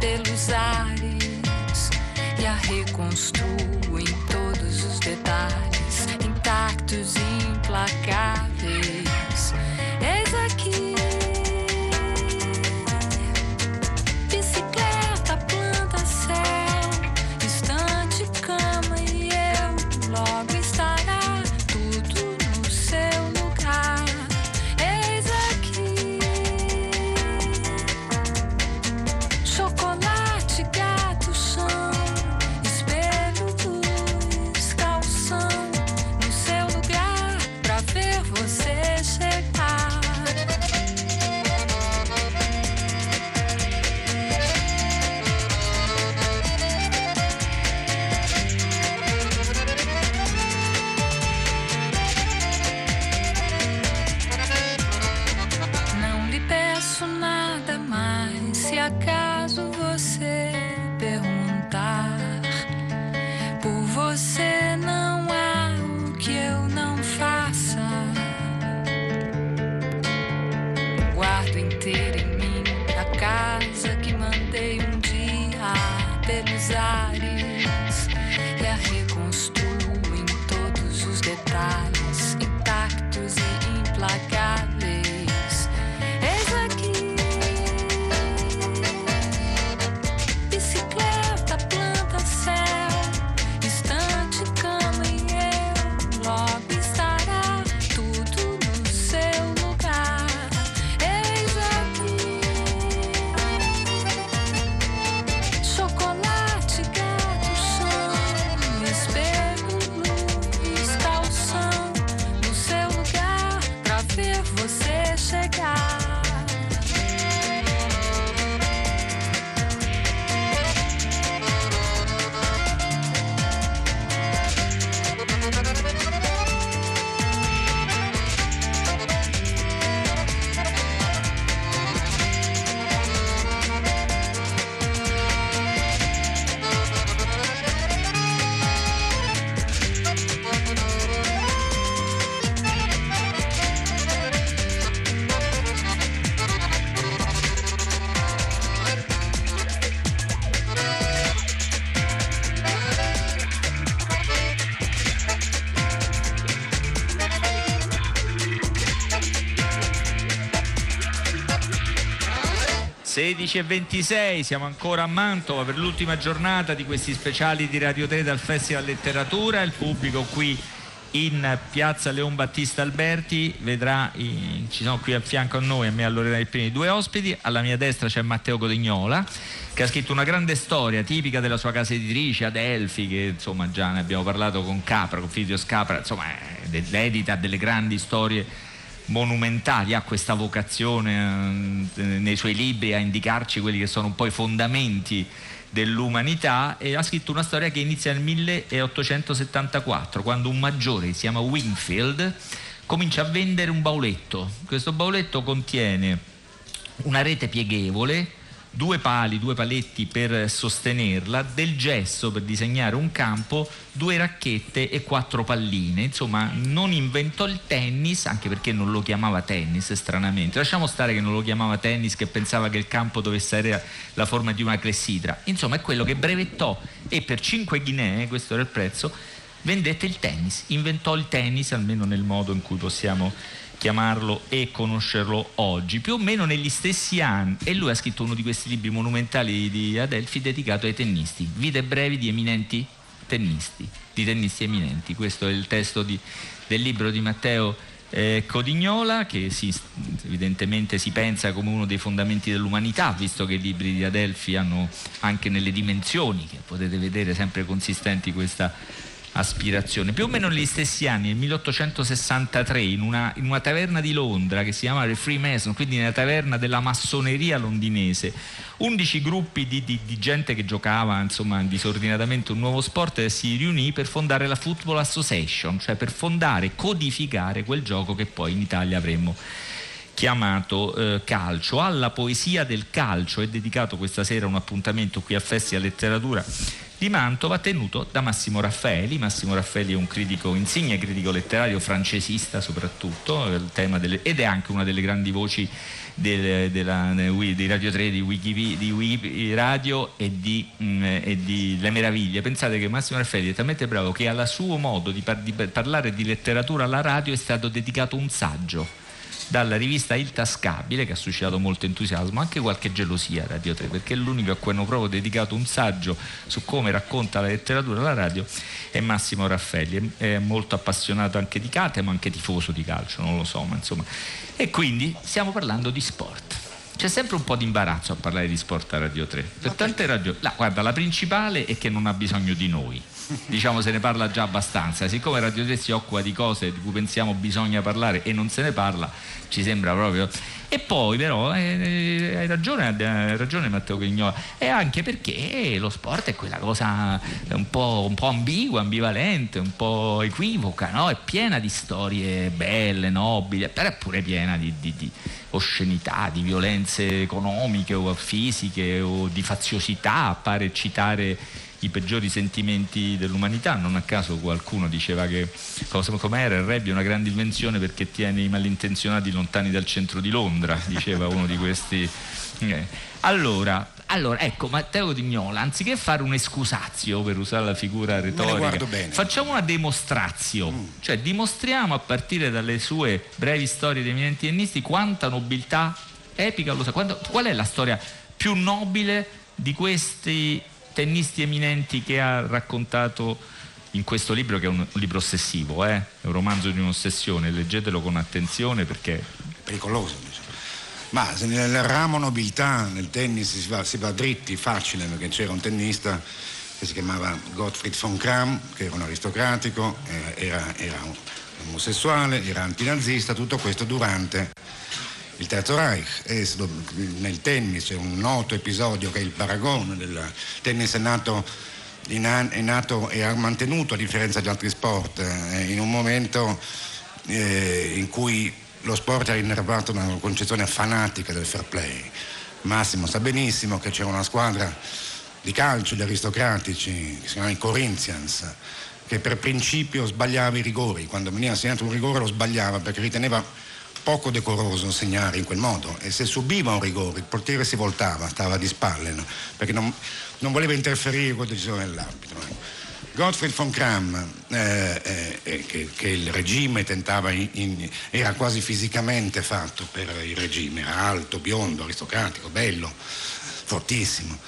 pelos ares e a reconstruo em todos os detalhes, intactos e implacáveis. 16 e 26, siamo ancora a Mantova per l'ultima giornata di questi speciali di Radio 3 dal Festival Letteratura, il pubblico qui in piazza Leon Battista Alberti vedrà, in, ci sono qui a fianco a noi, a me allora a i primi due ospiti, alla mia destra c'è Matteo Codignola che ha scritto una grande storia tipica della sua casa editrice Adelphi che insomma già ne abbiamo parlato con Capra, con Fidio Scapra, insomma edita delle grandi storie monumentali, ha questa vocazione eh, nei suoi libri a indicarci quelli che sono un po' i fondamenti dell'umanità e ha scritto una storia che inizia nel 1874 quando un maggiore si chiama Wingfield comincia a vendere un bauletto. Questo bauletto contiene una rete pieghevole, due pali, due paletti per sostenerla, del gesso per disegnare un campo, due racchette e quattro palline. Insomma, non inventò il tennis, anche perché non lo chiamava tennis, stranamente. Lasciamo stare che non lo chiamava tennis, che pensava che il campo dovesse avere la forma di una clessidra. Insomma, è quello che brevettò e per 5 guinee, questo era il prezzo, vendette il tennis. Inventò il tennis, almeno nel modo in cui possiamo chiamarlo e conoscerlo oggi, più o meno negli stessi anni. E lui ha scritto uno di questi libri monumentali di Adelphi dedicato ai tennisti, Vite brevi di eminenti tennisti, di tennisti eminenti. Questo è il testo di- del libro di Matteo eh, Codignola, che si- evidentemente si pensa come uno dei fondamenti dell'umanità, visto che i libri di Adelphi hanno anche nelle dimensioni, che potete vedere sempre consistenti questa aspirazione. Più o meno negli stessi anni, nel 1863, in una, in una taverna di Londra che si chiama The Freemason, quindi nella taverna della massoneria londinese, 11 gruppi di, di- di gente che giocava insomma, disordinatamente un nuovo sport si riunì per fondare la Football Association, cioè per fondare e codificare quel gioco che poi in Italia avremmo chiamato eh, Calcio. Alla poesia del calcio è dedicato questa sera un appuntamento qui a Festival Letteratura di Mantova tenuto da Massimo Raffaeli. Massimo Raffaeli è un critico, insigne critico letterario francesista soprattutto, delle, ed è anche una delle grandi voci del, della, di Radio 3, di Wiki, di Wiki Radio e di, mm, e di, Le Meraviglie. Pensate che Massimo Raffaelli è talmente bravo che al suo modo di, par, di parlare di letteratura alla radio è stato dedicato un saggio dalla rivista Il Tascabile che ha suscitato molto entusiasmo, anche qualche gelosia Radio 3, perché è l'unico a cui hanno proprio dedicato un saggio su come racconta la letteratura alla radio è Massimo Raffelli, è molto appassionato anche di cate, ma anche tifoso di calcio, non lo so, ma insomma. E quindi stiamo parlando di sport. C'è sempre un po' di imbarazzo a parlare di sport a Radio 3, per tante ragioni. La, guarda, la principale è che non ha bisogno di noi diciamo se ne parla già abbastanza. Siccome Radio 3 si occupa di cose di cui pensiamo bisogna parlare e non se ne parla, ci sembra proprio. E poi però eh, eh hai ragione, hai ragione Matteo Quignola, e anche perché lo sport è quella cosa un po', un po ambigua, ambivalente, un po' equivoca, no? è piena di storie belle, nobili, però è pure piena di, di, di oscenità, di violenze economiche o fisiche o di faziosità, pare citare i peggiori sentimenti dell'umanità. Non a caso qualcuno diceva che come era il rugby è una grande invenzione perché tiene i malintenzionati lontani dal centro di Londra, diceva uno di questi. Eh. Allora, allora, ecco, Matteo Dignola, anziché fare un escusazio per usare la figura retorica, facciamo una dimostrazione, mm. cioè dimostriamo a partire dalle sue brevi storie dei eminenti tennisti quanta nobiltà epica lo sa. Quando, qual è la storia più nobile di questi tennisti eminenti che ha raccontato in questo libro che è un, libro ossessivo, eh? è un romanzo di un'ossessione, leggetelo con attenzione perché... È pericoloso. Diciamo. Ma nel ramo nobiltà, nel tennis si va, si va dritti, facile, perché c'era un tennista che si chiamava Gottfried von Kram, che era un aristocratico, era, era un omosessuale, era antinazista, tutto questo durante il Terzo Reich e nel tennis c'è un noto episodio che è il paragone del tennis è nato, è nato e ha mantenuto a differenza di altri sport eh, in un momento eh, in cui lo sport era innervato da una concezione fanatica del fair play. Massimo sa benissimo che c'era una squadra di calcio, di aristocratici, che si chiamava i Corinthians, che per principio sbagliava i rigori, quando veniva assegnato un rigore lo sbagliava perché riteneva poco decoroso segnare in quel modo e se subiva un rigore il portiere si voltava, stava di spalle no? perché non, non, voleva interferire con la decisione dell'arbitro. Gottfried von Kram, eh, eh, eh, che, che, il regime tentava, in, in, era quasi fisicamente fatto per il regime, era alto, biondo, aristocratico, bello, fortissimo.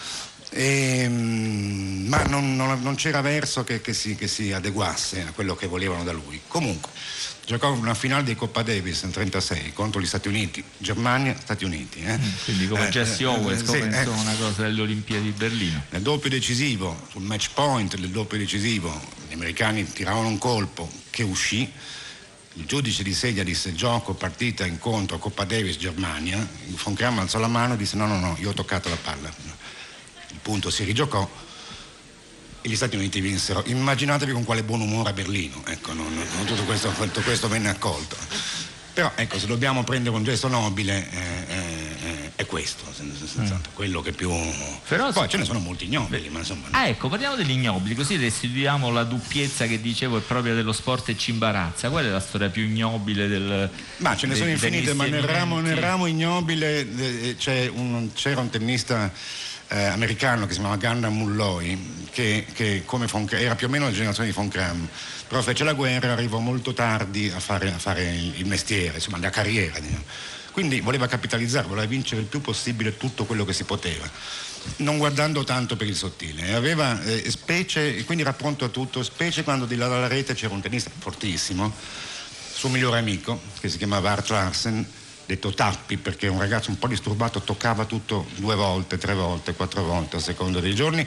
E, ehm, ma non, non, non, c'era verso che, che, si, che si adeguasse a quello che volevano da lui. Comunque, giocò una finale di Coppa Davis nel 1936 contro gli Stati Uniti, Germania, Stati Uniti. Eh? Mm, quindi come eh, Jesse Owens, come sì, eh, una cosa delle Olimpiadi di Berlino. Nel doppio decisivo, sul match point del doppio decisivo, gli americani tiravano un colpo che uscì. Il giudice di sedia disse gioco, partita, incontro, Coppa Davis, Germania. Von Kram alzò la mano e disse no, no, no, io ho toccato la palla. Il punto si rigiocò e gli Stati Uniti vinsero. Immaginatevi con quale buon umore a Berlino, ecco, non, non tutto, questo, tutto, questo, venne accolto. Però ecco, se dobbiamo prendere un gesto nobile eh, eh, è questo, senz'altro, mm. quello che più... Però Poi ce ne sono molti ignobili, ma insomma... Ah ecco, parliamo degli ignobili, così restituiamo la duppiezza che dicevo è propria dello sport e ci imbarazza. Qual è la storia più ignobile del... Ma ce ne sono infinite, ma nel ramo, nel ramo, ignobile eh, un, c'era un tennista eh, americano che si chiamava Gundam Mulloy, che, che Von, era più o meno la generazione di Von Kram, però fece la guerra e arrivò molto tardi a fare, a fare il, il, mestiere, insomma la carriera. Diciamo. Quindi voleva capitalizzare, voleva vincere il più possibile tutto quello che si poteva, non guardando tanto per il sottile. Aveva eh, specie, quindi era pronto a tutto, specie quando di là dalla rete c'era un tennista fortissimo, suo migliore amico, che si chiamava Art Larsen, detto tappi perché un ragazzo un po' disturbato toccava tutto due volte, tre volte, quattro volte a seconda dei giorni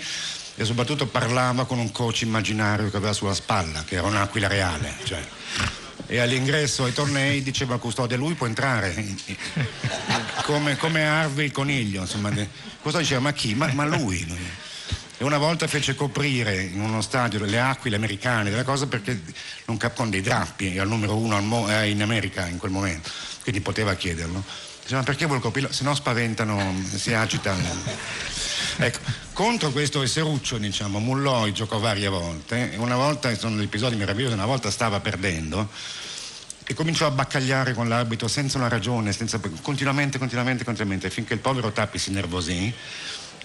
e soprattutto parlava con un coach immaginario che aveva sulla spalla, che era un'aquila reale. Cioè. E all'ingresso ai tornei diceva al custode lui può entrare come, come Harvey il coniglio, insomma, cosa diceva? Ma chi? Ma, ma lui. Una volta fece coprire in uno stadio le aquile americane della cosa perché non cap- con dei drappi, era il numero uno mo- eh, in America in quel momento, quindi poteva chiederlo. Diceva, perché vuol coprirlo? Se no spaventano, si agitano. Ecco, contro questo esseruccio, diciamo, Mulloi giocò varie volte, e una volta, sono episodi meravigliosi, una volta stava perdendo e cominciò a baccagliare con l'arbitro senza una ragione, senza, continuamente, continuamente, continuamente, finché il povero Tappi si nervosì,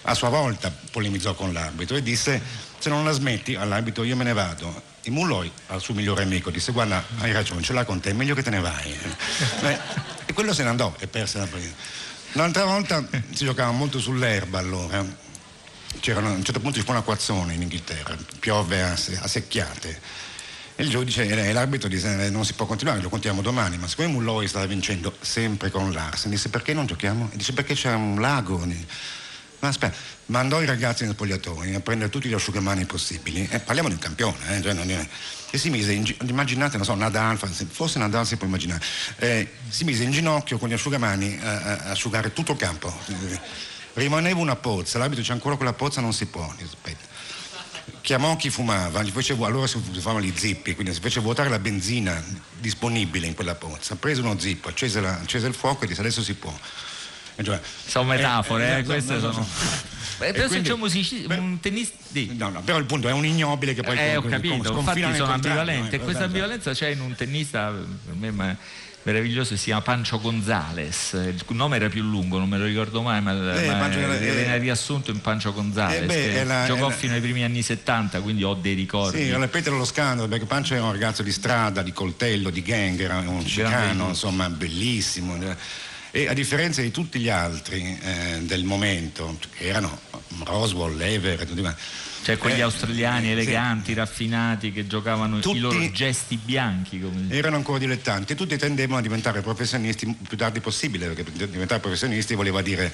a sua volta polemizzò con l'arbitro e disse se non la smetti all'arbitro io me ne vado. E Mulloi al suo migliore amico disse guarda hai ragione, ce l'ha con te, è meglio che te ne vai. Beh, e quello se ne andò e perse la partita. Un'altra volta si giocava molto sull'erba allora. C'era a un certo punto ci fu un acquazzone in Inghilterra, piove a, a secchiate. E il giudice e l'arbitro disse non si può continuare, lo contiamo domani, ma siccome Mulloi stava vincendo sempre con Larsen, disse perché non giochiamo? E dice perché c'è un lago. Ma aspetta, mandò i ragazzi nel spogliatoio a prendere tutti gli asciugamani possibili. E parliamo di un campione, eh, cioè è... E si mise, in, immaginate, non so, Nadal, forse Nadal si può immaginare, eh, si mise in ginocchio con gli asciugamani a, a, a asciugare tutto il campo. Rimaneva una pozza, l'abito c'è ancora quella pozza, non si può. Aspetta chiamò chi fumava, fece, allora si usavano gli zippi, quindi si fece vuotare la benzina disponibile in quella pozza, prese uno zippo, accese, la, accese il fuoco e disse adesso si può. Cioè, sono metafore, eh, eh, queste sono. sono... Beh, però quindi, se c'è un, musici- un tennista. No, no, però il punto è un ignobile che poi. Eh, ho capito, infatti sono ambivalente. E eh, questa ambivalenza c'è in un tennista, per me ma meraviglioso, si chiama Pancho Gonzales. Il nome era più lungo, non me lo ricordo mai, ma, eh, ma viene riassunto in Pancho Gonzales. Eh, beh, la, giocò la, fino ai primi anni 70, quindi ho dei ricordi. Sì, ripetere lo scandalo, perché Pancho era un ragazzo di strada, di coltello, di gang, era un cicano, insomma, bellissimo e a differenza di tutti gli altri eh, del momento, che erano Roswell, Lever, tutti quanti, cioè quegli eh, australiani eleganti, sì. raffinati che giocavano tutti i loro gesti bianchi. Erano ancora dilettanti e tutti tendevano a diventare professionisti il più tardi possibile, perché diventare professionisti voleva dire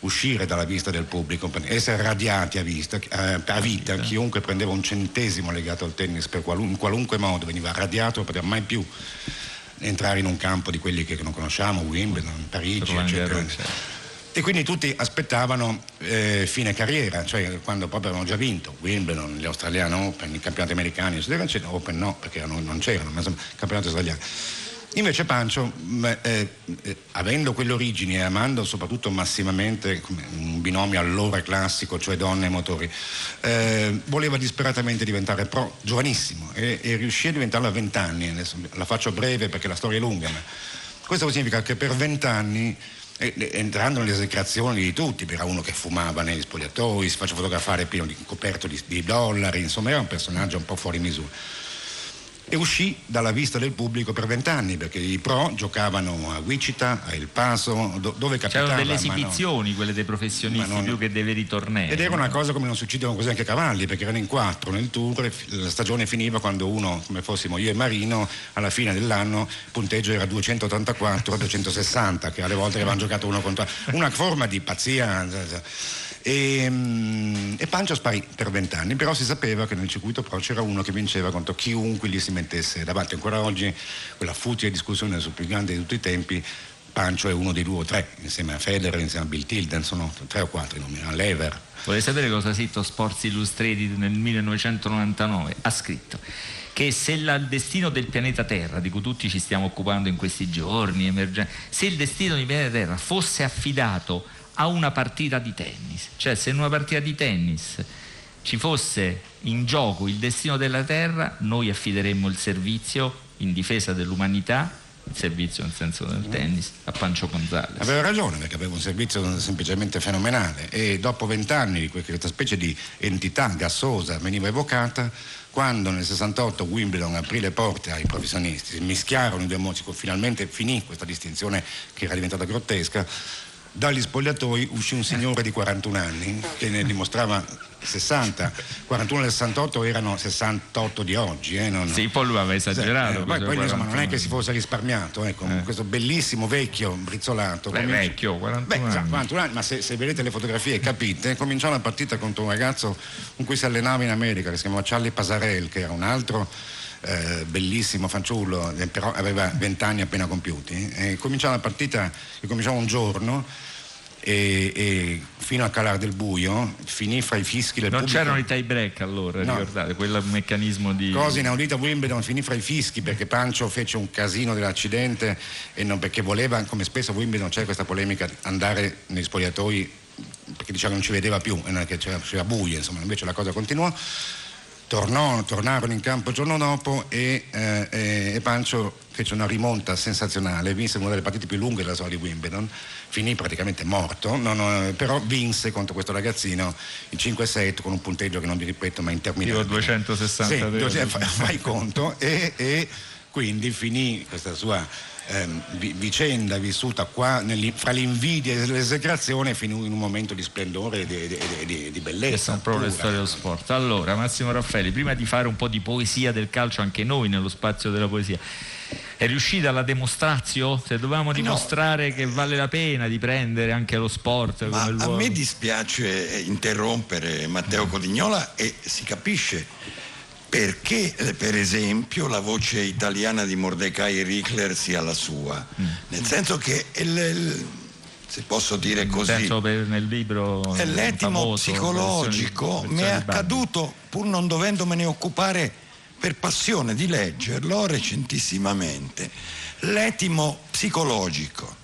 uscire dalla vista del pubblico, essere radiati a, vista, eh, a vita. Chiunque prendeva un centesimo legato al tennis per qualun- in qualunque modo veniva radiato, non poteva mai più entrare in un campo di quelli che non conosciamo, Wimbledon, Parigi, eccetera. E quindi tutti aspettavano eh, fine carriera, cioè quando proprio avevano già vinto Wimbledon, gli Australian Open, i campionati americani, eccetera, eccetera. Open no, perché non, non c'erano, ma insomma, campionati australiani Invece Pancio, eh, eh, avendo quelle origini e amando soprattutto massimamente un binomio allora classico, cioè donne e motori, eh, voleva disperatamente diventare pro, giovanissimo, e, e riuscì a diventarlo a vent'anni. La faccio breve perché la storia è lunga, ma questo significa che per vent'anni entrando nelle esecrazioni di tutti, era uno che fumava negli spogliatoi, si faceva fotografare pieno di coperto di, di dollari, insomma era un personaggio un po' fuori misura e uscì dalla vista del pubblico per vent'anni perché i pro giocavano a Wichita, a El Paso, do, dove capitava. C'erano delle esibizioni, no, quelle dei professionisti non, più che dei veri tornei. Ed era una cosa come non succedevano così anche a cavalli perché erano in quattro nel tour e la stagione finiva quando uno, come fossimo io e Marino, alla fine dell'anno il punteggio era 284 260 che alle volte avevano giocato uno contro una forma di pazzia e, mm, e Pancio sparì per vent'anni, però si sapeva che nel circuito pro c'era uno che vinceva contro chiunque gli si mettesse davanti. Ancora oggi quella futile discussione sul più grande di tutti i tempi Pancio è uno dei due o tre, insieme a Federer, insieme a Bill Tilden, sono tre o quattro i nomi, a Lever. Volete sapere cosa ha scritto Sports Illustrated nel 1999? Ha scritto che se il destino del pianeta Terra, di cui tutti ci stiamo occupando in questi giorni, emergen- se il destino del pianeta Terra fosse affidato a una partita di tennis. Cioè se in una partita di tennis ci fosse in gioco il destino della Terra, noi affideremmo il servizio in difesa dell'umanità il servizio nel senso del tennis a Pancio Gonzales. Aveva ragione perché aveva un servizio semplicemente fenomenale e dopo vent'anni di questa specie di entità gassosa veniva evocata quando nel 68 Wimbledon aprì le porte ai professionisti, si mischiarono i due mozi, finalmente finì questa distinzione che era diventata grottesca dagli spogliatoi uscì un signore di 41 anni che ne dimostrava 60, 41 del 68 erano 68 di oggi. Eh, non... Sì, poi lui aveva esagerato. Eh, poi, poi insomma, non è che si fosse risparmiato, ecco, eh. questo bellissimo vecchio brizzolato. Beh, cominci... vecchio, 41 Beh, anni. 41 anni. Ma se, se, vedete le fotografie capite, cominciò la partita contro un ragazzo con cui si allenava in America, che si chiamava Charlie Pasarel, che era un altro eh, bellissimo fanciullo, eh, però aveva 20 anni appena compiuti. E cominciò la partita, cominciò un giorno e, e fino a calare del buio finì fra i fischi del Non pubblico. c'erano i tie break allora, No. ricordate, quel meccanismo di... Cosa inaudita a Wimbledon finì fra i fischi perché Pancio fece un casino dell'accidente e non perché voleva, come spesso a Wimbledon c'è questa polemica, andare nei spogliatoi perché diciamo non ci vedeva più non c'era, c'era buio, insomma, invece la cosa continuò. Tornò, tornarono in campo il giorno dopo e, eh, e- e Pancio fece una rimonta sensazionale, vinse una delle partite più lunghe della storia di Wimbledon, finì praticamente morto, no, no, però vinse contro questo ragazzino in 5-7 con un punteggio che non vi ripeto ma interminabile. Tipo 260 Sì, fai, fai conto e, e quindi finì questa sua ehm, vi- vicenda vissuta qua fra l'invidia e l'esecrazione finì in un momento di splendore e di, di- di- di- bellezza. Proprio le pura. storie dello sport. Allora, Massimo Raffaelli, prima di fare un po' di poesia del calcio anche noi nello spazio della poesia, è riuscita la demonstrazio? Se dovevamo dimostrare che vale la pena di prendere anche lo sport Ma come a me dispiace interrompere Matteo Codignola e si capisce perché eh, per esempio la voce italiana di Mordecai Richler sia la sua, Mm. nel senso che il- il- se posso dire così per- nel libro è l'etimo famoso, psicologico. mi è accaduto pur non dovendomene occupare per passione di leggerlo recentissimamente. L'etimo psicologico.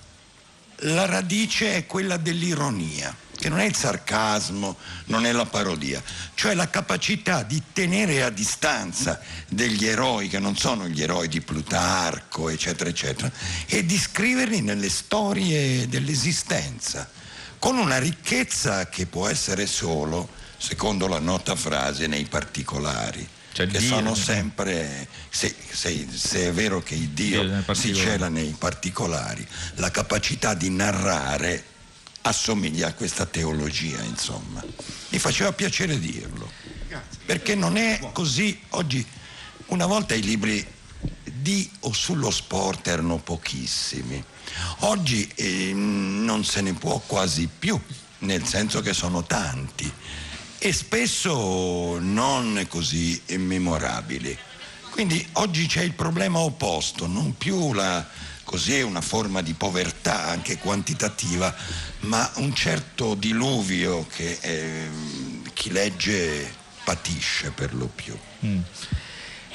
La radice è quella dell'ironia che non è il sarcasmo, non è la parodia, cioè la capacità di tenere a distanza degli eroi che non sono gli eroi di Plutarco, eccetera, eccetera, e di scriverli nelle storie dell'esistenza, con una ricchezza che può essere solo, secondo la nota frase, nei particolari. che Dio, sono eh. sempre, se, se- se è vero che il Dio si cela nei particolari, la capacità di narrare assomiglia a questa teologia, insomma. Mi faceva piacere dirlo, perché non è così oggi. Una volta i libri di o sullo sport erano pochissimi, oggi eh, non se ne può quasi più, nel senso che sono tanti e spesso non così memorabili. Quindi oggi c'è il problema opposto, non più la, così una forma di povertà anche quantitativa, ma un certo diluvio che ehm, chi legge patisce per lo più. Mm.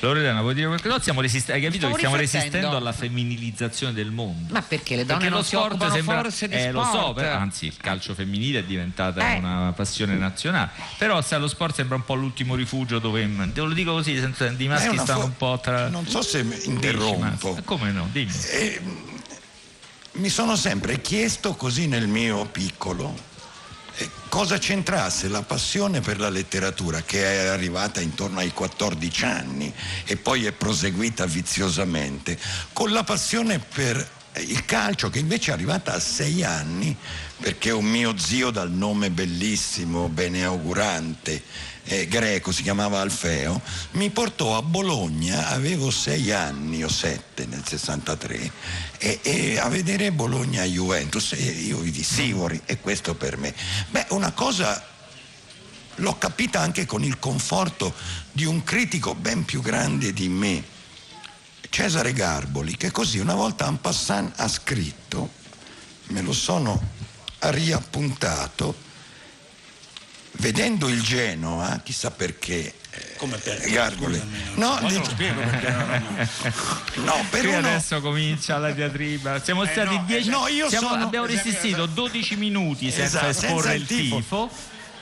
Loredana, vuoi dire qualcosa? No, stiamo resist- hai capito Stavo che stiamo resistendo alla femminilizzazione del mondo. Ma perché le donne Perché non lo si sport occupano sembra, forse di eh, lo so, sport? però- anzi il calcio femminile è diventata Eh. una passione nazionale. Però sai, lo sport sembra un po' l'ultimo rifugio dove te lo dico così, senza, i Ma è maschi stanno fo- un po' tra. Non so se mi interrompo. Massi. Come no? Dimmi. Eh, mi sono sempre chiesto così nel mio piccolo eh, cosa c'entrasse la passione per la letteratura che è arrivata intorno ai 14 anni e poi è proseguita viziosamente con la passione per eh, il calcio che invece è arrivata a 6 anni perché un mio zio dal nome bellissimo, beneaugurante, eh, greco, si chiamava Alfeo, mi portò a Bologna, avevo sei anni o sette nel 63, e, e a vedere Bologna-Juventus e io vidi Sivori e questo per me. Beh, una cosa l'ho capita anche con il conforto di un critico ben più grande di me, Cesare Garboli, che così una volta en passant ha scritto, me lo sono riappuntato, vedendo il Genoa, chissà perché. Come perché? Garboli. Scusami, No, non dico- lo spiego perché no, no. No, per Qui uno- adesso comincia la diatriba. Siamo Eh, stati no, 10 eh, no, io siamo- sono- abbiamo resistito 12 minuti senza Esatto, esporre senza il il tifo. tifo.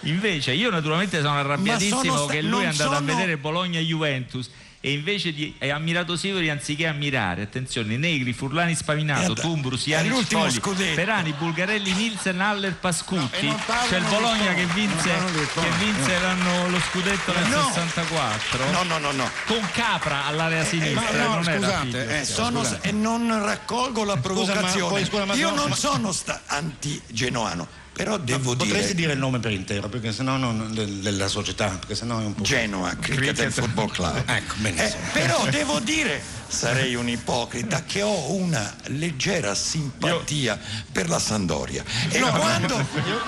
Invece io naturalmente sono arrabbiatissimo sono sta- che lui è andato a sono- vedere Bologna Juventus e invece di è ammirato Sivori anziché ammirare, attenzione, Negri, Furlani Spavinato, Guarda, Tumbrus, l'ultimo Fogli. Perani, Bulgarelli, Nielsen, Haller, Pascutti. non parlano C'è il Bologna che vinse, non che vinse l'anno- lo scudetto nel No. 64 No, no, no, no. con Capra all'area sinistra. ma no, non era scusate, figlio. eh, Sono- Scusate. e non raccolgo la provocazione. poi, scusa, ma Io no, non ma- sono sta- anti-genoano, però devo Potresti dire dire il nome per intero, perché sennò non, del- della società, perché sennò è un po'. Genoa, Cricket and Football Club. Ecco, benissimo. Eh, però devo dire sarei un ipocrita che ho una leggera simpatia per la Sandoria. E No, quando io,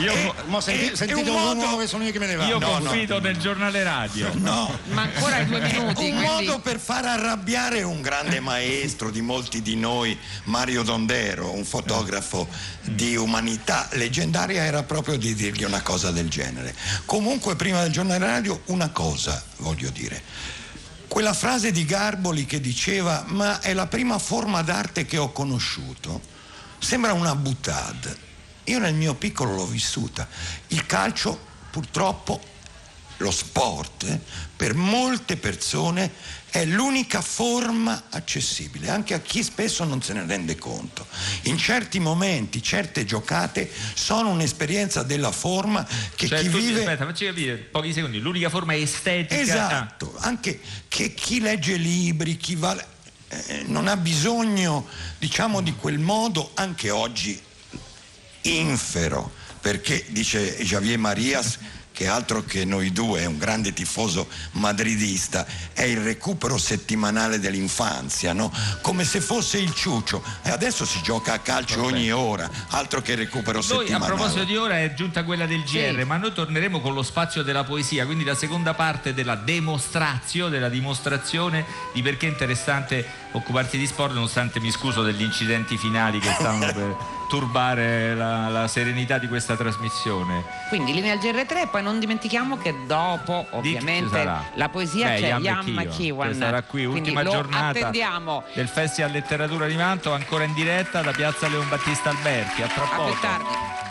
io, io mo senti- è- è sentite un un modo- uomo che sono io che me ne vado. Io No, no. confido nel giornale radio. No, Ma ancora due minuti, un quindi... modo per far arrabbiare un grande maestro di molti di noi, Mario Dondero, un fotografo di umanità leggendaria, era proprio di dirgli una cosa del genere. Comunque, prima del giornale radio, una cosa voglio dire. Quella frase di Garboli che diceva ma è la prima forma d'arte che ho conosciuto, sembra una buttad. Io nel mio piccolo l'ho vissuta. Il calcio purtroppo lo sport eh, per molte persone è l'unica forma accessibile, anche a chi spesso non se ne rende conto. In certi momenti, certe giocate sono un'esperienza della forma che Cioè, chi tu- vive... Aspetta, facci capire, pochi secondi. L'unica forma estetica. Esatto, anche che chi legge libri, chi va... eh, non ha bisogno, diciamo, di quel modo anche oggi infero, perché dice Javier Marias che altro che noi due, è un grande tifoso madridista, è il recupero settimanale dell'infanzia, no? come se fosse il ciuccio. E adesso si gioca a calcio ogni ora, altro che recupero Noi a settimanale. proposito di ora è giunta quella del GR, ma noi torneremo con lo spazio della poesia, quindi la seconda parte della demonstrazio, della dimostrazione di perché è interessante occuparsi di sport, nonostante mi scuso degli incidenti finali che stavano per turbare la, la serenità di questa trasmissione. Quindi linea al GR3 e poi non dimentichiamo che dopo ovviamente la poesia Beh, c'è McEwan. che sarà qui, Quindi ultima giornata attendiamo. del Festival Letteratura di Manto, ancora in diretta da Piazza Leon Battista Alberti. A tra A poco. tardi.